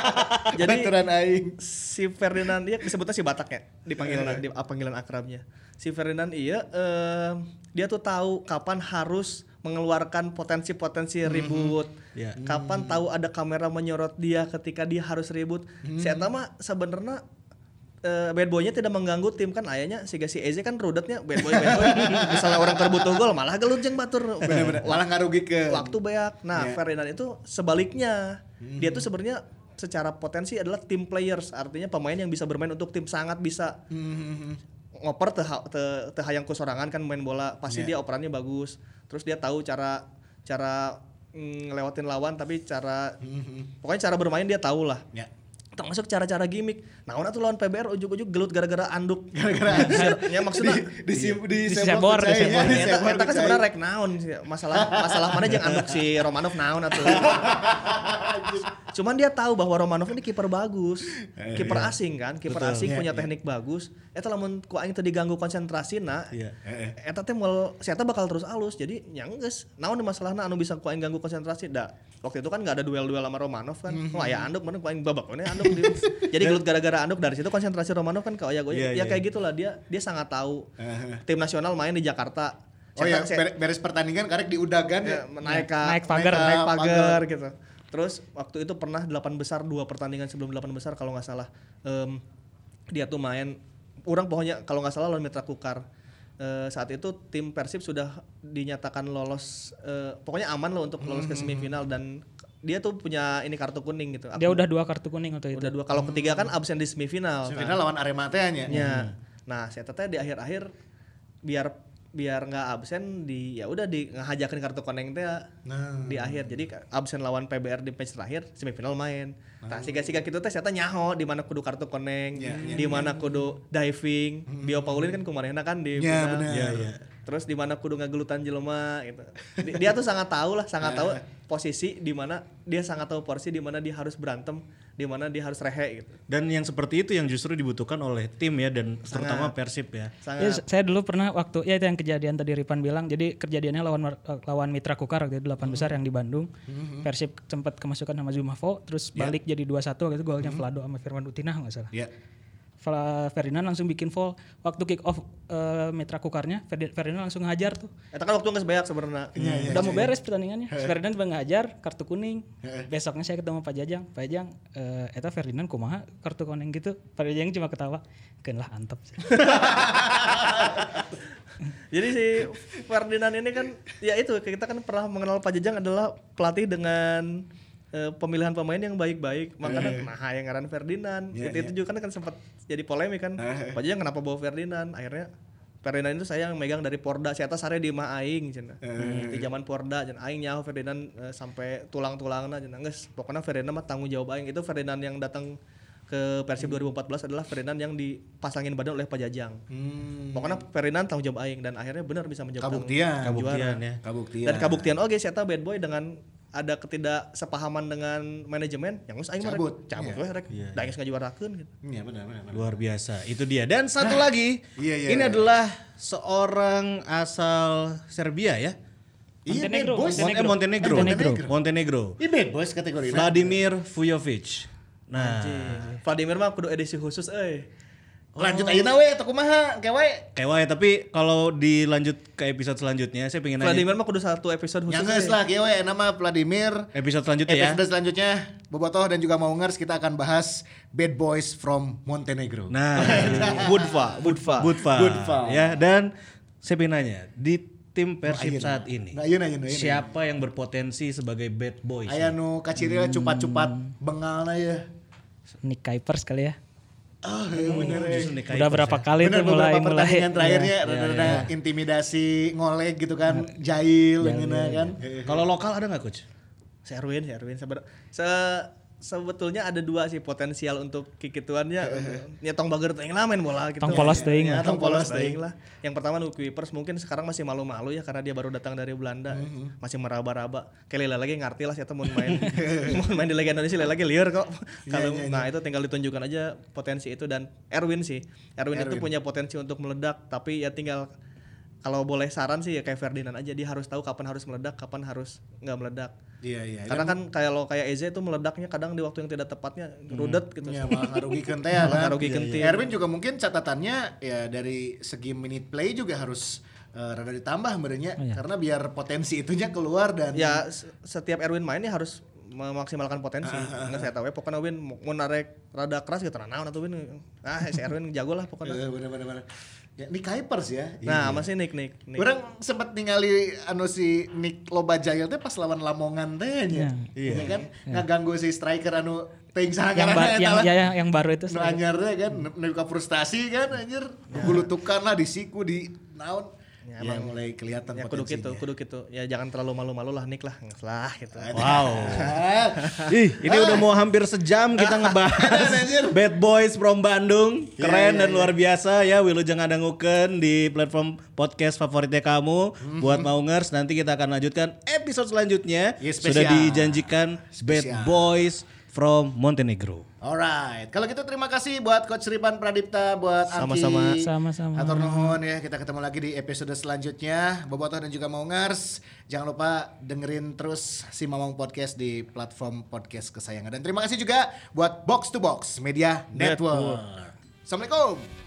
Jadi Veteran aing. si Ferdinand dia disebutnya si Batak ya di panggilan di panggilan akrabnya. Si Ferdinand iya eh, dia tuh tahu kapan harus mengeluarkan potensi-potensi ribut. Iya. Kapan tahu ada kamera menyorot dia ketika dia harus ribut. Si Eta mah sebenarnya eh, bad boy-nya tidak mengganggu tim kan ayahnya si si Eze kan rudetnya bad boy bad boy misalnya orang terbutuh gol malah gelut jeung batur Bener-bener malah ngarugi ke waktu banyak. Nah, Iya. Ferdinand itu sebaliknya. Dia tuh sebenarnya secara potensi adalah team players, artinya pemain yang bisa bermain untuk tim sangat bisa ngoper teh teh teh hayang kusorangan kan main bola, pasti dia operannya bagus. Terus dia tahu cara cara mm, ngelewatin lawan tapi cara pokoknya cara bermain dia tahu lah. Ya. Termasuk cara-cara gimmick. Nah, tuh lawan PBR ujuk-ujuk gelut gara-gara anduk. Gara-gara ya maksudnya di di di, Di sebor, di sebor. Eta, eta kan sebenarnya rek naon. Masalah masalah mana jeung anduk si Romanov naon atuh. Cuman dia tahu bahwa Romanov ini kiper bagus. Kiper asing kan, kiper asing punya teknik bagus. Eta lamun ku aing teu diganggu konsentrasina. Iya. Eta teh moal si eta bakal terus alus. Jadi nya geus. Naon masalahna anu bisa ku aing ganggu konsentrasi da. Waktu itu kan nggak ada duel-duel sama Romanov kan. Wah ya anduk mana ku aing babak mana anduk. di- Jadi gelut gara-gara anduk dari situ konsentrasi Romanov kan ke oya Iya, Ya iya. kayak gitulah dia dia sangat tahu. Tim nasional main di Jakarta. Oh ya, beres pertandingan karek diudagan ya, ya. naik ke Naik pagar. naik Naik pagar gitu terus waktu itu pernah delapan besar dua pertandingan sebelum delapan besar kalau nggak salah Em, dia tuh main orang pokoknya kalau nggak salah lawan Mitra Kukar Eh, saat itu tim Persib sudah dinyatakan lolos eh, pokoknya aman loh untuk lolos ke semifinal dan dia tuh punya ini kartu kuning gitu Dia udah dua kartu kuning waktu itu. udah dua kalau ketiga kan absen di semifinal kan. Semifinal lawan Arema teh. Ya. Nah, saya teteh di akhir-akhir biar biar nggak absen di ya udah di ngajakin kartu koneng teh Nah. di akhir. Jadi absen lawan PBR di match terakhir semifinal main. Nah, siga-siga gitu teh saya nyaho di mana kudu kartu koneng, di mana kudu diving. Bio Paulin kan kumarehna kan di Ya, benar. Iya, iya. Terus di mana kudu ngagelutan jelema gitu. Di- Dia tuh sangat tahu lah, sangat tahu posisi di mana dia sangat tahu porsi di mana dia harus berantem, di mana dia harus rehe gitu. Dan yang seperti itu yang justru dibutuhkan oleh tim ya dan terutama Persib ya. Ya, Sangat saya dulu pernah waktu ya itu yang kejadian tadi Ripan bilang. Jadi kejadiannya lawan lawan Mitra Kukar waktu itu delapan besar yang di Bandung. Persib sempat kemasukan sama Zumafo, terus balik jadi 2-1 waktu itu golnya Vlado sama Firman Utina nggak salah. Ya. Ferdinand langsung bikin foul. Waktu kick off eh, Mitra Kukarnya Ferdi- Ferdinand langsung ngajar tuh. Eta kan waktu nggak sebanyak sebenarnya. udah mau beres pertandingannya. Ferdinand udah ngajar kartu kuning. Besoknya saya ketemu Pak Jajang. Pak Jajang eh, eta Ferdinand kumaha kartu kuning gitu? Pak Jajang cuma ketawa kan lah antep Jadi si Ferdinand ini kan ya itu kita kan pernah mengenal Pak Jajang adalah pelatih dengan eh, pemilihan pemain yang baik-baik. Makanya nah yang ngaran Ferdinand. itu, itu juga kan kan sempat jadi polemik kan. Pak Jajang kenapa bawa Ferdinand? Akhirnya Ferdinand itu saya yang megang dari Porda. Saya atas area di Ma aing cenah. Di zaman Porda cenah aing nyaho Ferdinand eh, sampai tulang-tulangna cenah. Geus pokoknya Ferdinand mah tanggung jawab aing. Itu Ferdinand yang datang ke Persib 2014 adalah Ferdinand yang dipasangin badan oleh Pak Jajang. Hmm. Pokoknya Ferdinand tanggung jawab aing dan akhirnya benar bisa menjawab tanggung- Kabuktian. Kabuktian ya. Kabuktian. Dan kabuktian oke saya tahu bad boy dengan ada ketidaksepahaman dengan manajemen yang geus aing Cabut. cabut we rek. Da geus ngajuarakeun gitu. Iya benar benar. benar. Luar biasa. Itu dia. Dan satu lagi. Iya, iya, ini iya. adalah seorang asal Serbia ya. Iya, Montenegro, bad boys. Mon- eh, Montenegro. Montenegro. Montenegro. Iya bad boys kategori. Vladimir Vujovic. Nah, Vladimir mah kudu edisi khusus euy. Lanjut aja we, teu kumaha, kayak we. kayak wae tapi kalau dilanjut ke episode selanjutnya saya pengen nanya Vladimir mah kudu satu episode khusus. Yang lah, kayak we, nama Vladimir. episode selanjutnya ya. Episode selanjutnya, Bobotoh dan juga Maungers kita akan bahas Bad Boys from Montenegro. Nah, Budva, Budva. Budva. Budva. Ya, dan saya pengen nanya, di tim Persib ayeuna. saat ini, Nah, ayeuna, ayeuna, ayeuna. siapa yang berpotensi sebagai bad boys? Aya nu kacirila cupat-cupat bengalna ya. Nick Kuipers kali ya. Oh, iya bener ya. Justru kayak Udah berapa kali Bener tuh mulai mulai. pertandingan terakhirnya Iya. rada-rada intimidasi ngolek gitu kan, jahil ngeuna kan. Kalau lokal ada nggak coach? Si Erwin, si Erwin se sebetulnya ada dua sih potensial untuk kikituannya. Ya tong bager teuing lah main bola gitu. Tong polos teuing Ya, lah. tong polos Tong polos teuing lah. Yang pertama nu Kuipers mungkin sekarang masih malu-malu ya karena dia baru datang dari Belanda. Masih meraba-raba. Kayak lila lagi ngerti lah siapa mau main. mau main di Liga Indonesia lila lagi liar kok. Kalau nah itu tinggal ditunjukkan aja potensi itu dan Erwin sih. Erwin, itu punya potensi untuk meledak tapi ya tinggal kalau boleh saran sih ya kayak Ferdinand aja dia harus tahu kapan harus meledak, kapan harus nggak meledak. Iya iya. Karena kan kayak lo kayak Eze itu meledaknya kadang di waktu yang tidak tepatnya rudet gitu. Ya malah ngarugikan teh ya Malah kan. ngarugikan tim. Erwin juga mungkin catatannya ya dari segi minute play juga harus eh, rada ditambah sebenarnya karena biar potensi itunya keluar dan Ya setiap Erwin main ya harus memaksimalkan potensi. Ah, Nggak saya tahu ya pokoknya Win mau narek rada keras gitu nah naon atuh Win. Ah si Erwin jago lah pokoknya. Eh, bener-bener bener. Ya, Nick Kuipers ya. Nah, masih Nick Nick. Nick. Orang sempat ningali anu si Nick Lobajail teh pas lawan Lamongan teh nya. Iya kan? Ngaganggu si striker anu teuing saha Yang, ba- yang, eta lah. ya, yang, yang baru itu. Nu anyar teh kan, ka frustasi kan anjir. Gulutukan lah di siku di naon. Ya, mulai kelihatan Ya kudu gitu, kudu gitu. Ya jangan terlalu malu-malu lah Nick lah. Lah gitu. Wow. Ih, ini udah mau hampir sejam kita ngebahas Bad Boys from Bandung. Keren dan luar biasa ya Wilujeng ngadangukeun di platform podcast favoritnya kamu buat maungers. Nanti kita akan lanjutkan episode selanjutnya. Iya, Sudah dijanjikan Bad. Boys from Montenegro. Alright, kalau gitu terima kasih buat Coach Ripan Pradipta, buat Sama-sama. Sama-sama. Atur nuhun ya, kita ketemu lagi di episode selanjutnya. Bobotoh dan juga Maungers. Jangan lupa dengerin terus si Mamong Podcast di platform podcast kesayangan. Dan terima kasih juga buat Box to Box Media Network. Assalamualaikum.